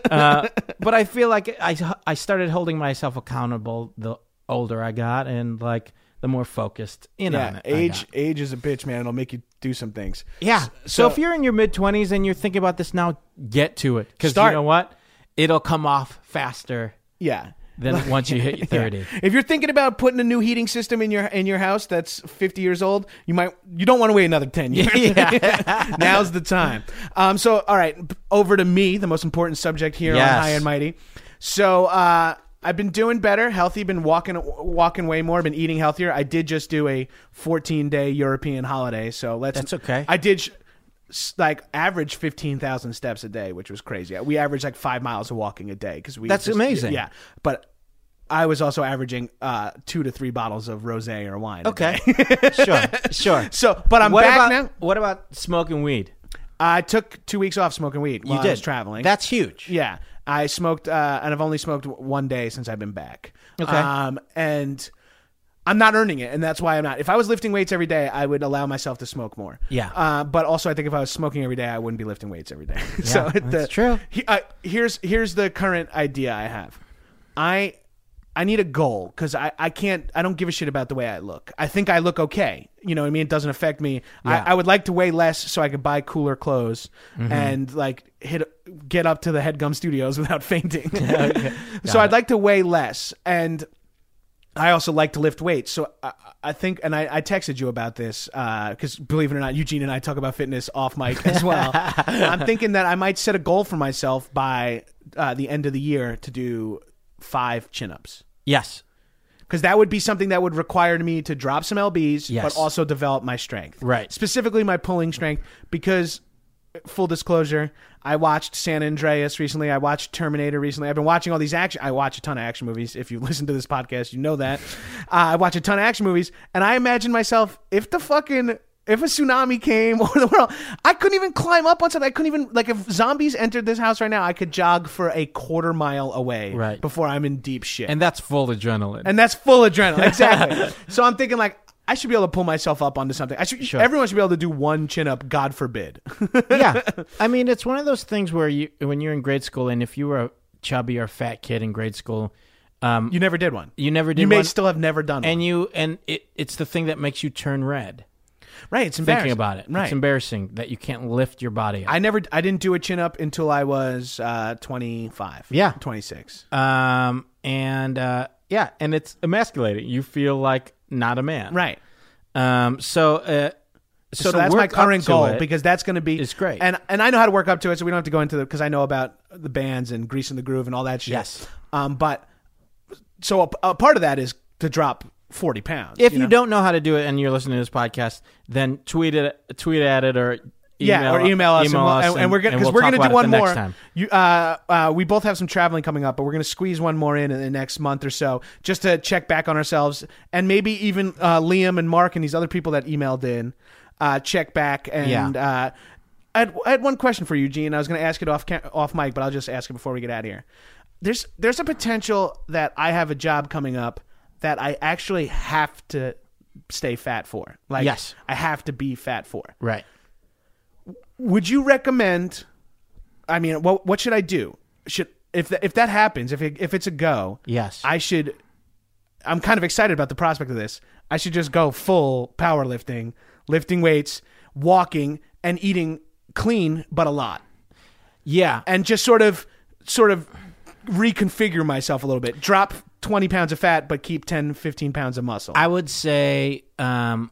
S2: Uh, but I feel like I I started holding myself accountable the older I got, and like the more focused in on it.
S1: Age age is a bitch, man. It'll make you do some things.
S2: Yeah.
S1: so-
S2: So, if you're in your mid 20s and you're thinking about this now, get to it. Because you know what? It'll come off faster
S1: Yeah.
S2: Than once you hit 30.
S1: Yeah. If you're thinking about putting a new heating system in your in your house that's 50 years old, you might you don't want to wait another 10 years.
S2: Yeah.
S1: Now's the time. Um, so, all right, over to me, the most important subject here
S2: Yes.
S1: on High and Mighty. So, uh, I've been doing better, healthy. Been walking walking way more. Been eating healthier. I did just do a 14 day European holiday, so let's.
S2: That's okay.
S1: I did. Sh- like average 15,000 steps a day, which was crazy. We averaged like 5 miles of walking a day because we
S2: That's
S1: just-
S2: amazing.
S1: Yeah. But I was also averaging uh 2 to 3 bottles of rosé or wine.
S2: Okay. sure. Sure.
S1: So, but I'm
S2: what
S1: back
S2: about,
S1: now.
S2: What about smoking weed?
S1: I took two weeks off smoking weed while
S2: you
S1: I
S2: did
S1: was traveling.
S2: That's huge.
S1: Yeah, I smoked, uh, and I've only smoked one day since I've been back.
S2: Okay.
S1: Um, and I'm not earning it, and that's why I'm not. If I was lifting weights every day, I would allow myself to smoke more.
S2: Yeah.
S1: Uh, but also, I think if I was smoking every day, I wouldn't be lifting weights every day. so
S2: that's
S1: the-
S2: true.
S1: he- uh, here's here's the current idea I have. I I need a goal because I, I can't I don't give a shit about the way I look. I think I look okay. You know what I mean? It doesn't affect me.
S2: Yeah.
S1: I, I would like to weigh less so I could buy cooler clothes
S2: Mm-hmm.
S1: and like hit get up to the Headgum Studios without fainting. so I'd like to weigh less and I also like to lift weights. So I, I think, and I, I texted you about this because believe it or not, Eugene and I talk about fitness off mic as well. I'm thinking that I might set a goal for myself by uh, the end of the year to do five chin ups.
S2: Yes.
S1: Because that would be something that would require me to drop some lbs,
S2: Yes.
S1: but also develop my strength.
S2: Right.
S1: Specifically, my pulling strength. Because, full disclosure, I watched San Andreas recently. I watched Terminator recently. I've been watching all these action. I watch a ton of action movies. If you listen to this podcast, you know that. uh, I watch a ton of action movies, and I imagine myself if the fucking if a tsunami came over the world, I couldn't even climb up on something. I couldn't even like if zombies entered this house right now, I could jog for a quarter mile away
S2: Right.
S1: before I'm in deep shit.
S2: And that's full adrenaline.
S1: And that's full adrenaline. Exactly. so I'm thinking like I should be able to pull myself up onto something. I should.
S2: Sure.
S1: Everyone should be able to do one chin up. God forbid.
S2: yeah. I mean, it's one of those things where you, when you're in grade school, and if you were a chubby or fat kid in grade school, um,
S1: you never did one.
S2: you never did
S1: You may
S2: one,
S1: still have never done
S2: and
S1: one.
S2: you, and it, it's the thing that makes you turn red.
S1: Right. It's embarrassing.
S2: Thinking about it,
S1: Right.
S2: it's embarrassing that you can't lift your body. Up.
S1: I never. I didn't do a chin up until I was uh, 25.
S2: Yeah.
S1: 26.
S2: um, and uh, yeah, and it's emasculating. You feel like not a man,
S1: Right.
S2: Um, so, uh,
S1: So,
S2: so,
S1: that's my current goal because that's going to be
S2: It's great.
S1: and and I know how to work up to it, so we don't have to go into the because I know about the bands and Grease and the Groove and all that shit.
S2: Yes.
S1: Um, but so a, a part of that is to drop forty pounds.
S2: if you,
S1: know?
S2: don't know how to do it and you're listening to this podcast, then tweet it, tweet at it, or
S1: yeah, or email us, and, we'll- and, and we're gonna because
S2: we'll
S1: we're gonna do one more. You, uh, uh, we both have some traveling coming up, but we're gonna squeeze one more in in the next month or so, just to check back on ourselves, and maybe even uh, Liam and Mark and these other people that emailed in, uh, check back and.
S2: Yeah.
S1: Uh, I had, I had one question for you, Gene. I was going to ask it off off mic, but I'll just ask it before we get out of here. There's there's a potential that I have a job coming up that I actually have to stay fat for. Like,
S2: Yes.
S1: I have to be fat for
S2: Right.
S1: Would you recommend i mean what what should i do? Should if that if that happens if it, if it's a go
S2: Yes.
S1: i should i'm kind of excited about the prospect of this. I should just go full powerlifting lifting weights walking and eating clean but a lot.
S2: Yeah.
S1: and just sort of sort of reconfigure myself a little bit. Drop 20 pounds of fat but keep 10 15 pounds of muscle.
S2: I would say um,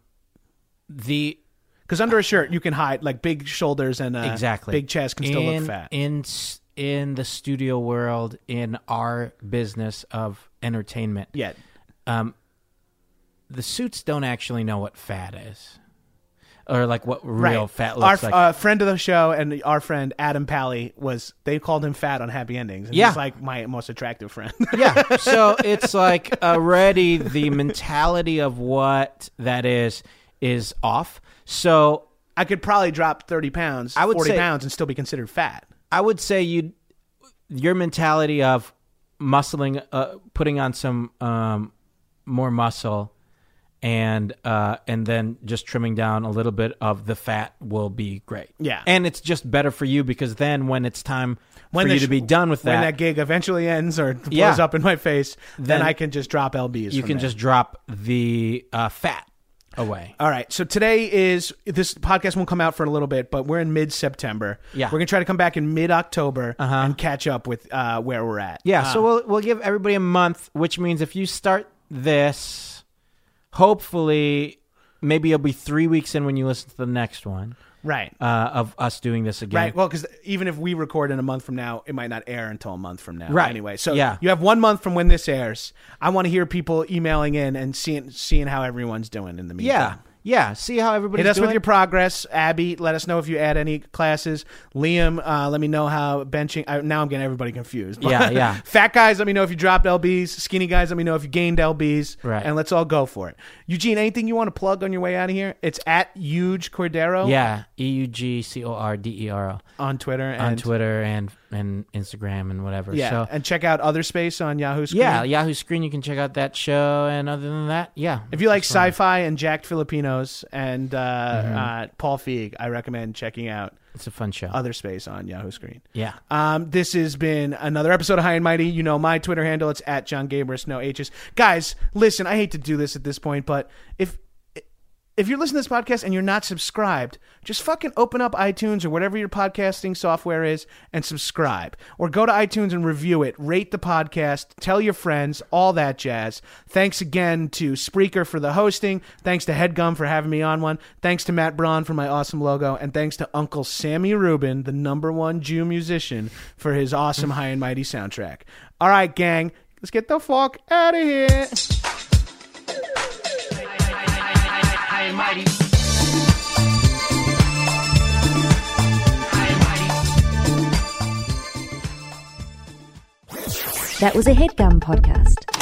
S2: the
S1: because under a shirt you can hide like big shoulders and uh,
S2: exactly
S1: big chest can still
S2: in,
S1: look fat
S2: in in the studio world in our business of entertainment.
S1: yeah
S2: Um, the suits don't actually know what fat is, or like what real fat
S1: our
S2: looks like.
S1: uh, friend of the show and our friend Adam Pally was they called him fat on Happy Endings. And
S2: Yeah.
S1: he's like my most attractive friend.
S2: yeah. So it's like already the mentality of what that is is off. So
S1: I could probably drop thirty pounds,
S2: I would
S1: forty
S2: say-
S1: pounds, and still be considered fat.
S2: I would say you your mentality of muscling, uh, putting on some um, more muscle, and uh, and then just trimming down a little bit of the fat will be great.
S1: Yeah.
S2: and it's just better for you because then when it's time
S1: When
S2: for you to be done with that,
S1: When
S2: that,
S1: gig eventually ends or blows
S2: Yeah.
S1: up in my face, then,
S2: Then
S1: I can just drop lbs.
S2: you can
S1: there.
S2: just drop the uh, fat away.
S1: All right. So today is this podcast won't come out for a little bit, but we're in mid September.
S2: Yeah.
S1: We're gonna try to come back in mid October
S2: Uh-huh.
S1: and catch up with uh, where we're at.
S2: Yeah,
S1: Uh,
S2: so we'll we'll give everybody a month, which means if you start this, hopefully, maybe it'll be three weeks in when you listen to the next one
S1: right.
S2: uh, of us doing this again.
S1: Right. Well, because even if we record in a month from now, it might not air until a month from now.
S2: Right.
S1: Anyway, so
S2: Yeah.
S1: you have one month from when this airs. I want to hear people emailing in and seeing seeing how everyone's doing in the meantime.
S2: yeah, Yeah, see how everybody's
S1: Hit us
S2: doing.
S1: with your progress, Abby. Let us know if you add any classes. Liam, uh, let me know how benching. I, now I'm getting everybody confused.
S2: Yeah, yeah.
S1: Fat guys, let me know if you dropped lbs. Skinny guys, let me know if you gained lbs.
S2: Right.
S1: And let's all go for it. Eugene, anything you want to plug on your way out of here? It's at Eug Cordero.
S2: yeah, E U G C O R D E R O
S1: On Twitter and
S2: on Twitter and and Instagram and whatever.
S1: Yeah,
S2: So
S1: and check out Other Space on Yahoo. Screen.
S2: yeah, Yahoo Screen. You can check out that show. And other than that, yeah.
S1: If you like
S2: fun.
S1: sci-fi and jacked Filipinos and uh,
S2: Mm-hmm.
S1: uh, Paul Feig, I recommend checking out
S2: it's a fun show.
S1: Other Space on Yahoo Screen.
S2: yeah.
S1: Um, this has been another episode of High and Mighty. You know my Twitter handle. It's at Jon Gabrus, no H's. Guys, listen, I hate to do this at this point, but if if you're listening to this podcast and you're not subscribed, just fucking open up iTunes or whatever your podcasting software is and subscribe. Or go to iTunes and review it. Rate the podcast. Tell your friends. All that jazz. Thanks again to Spreaker for the hosting. Thanks to Headgum for having me on one. Thanks to Matt Braun for my awesome logo. And thanks to Uncle Sammy Rubin, the number one Jew musician, for his awesome High and Mighty soundtrack. All right, gang. Let's get the fuck out of here.
S4: That was a headgum podcast.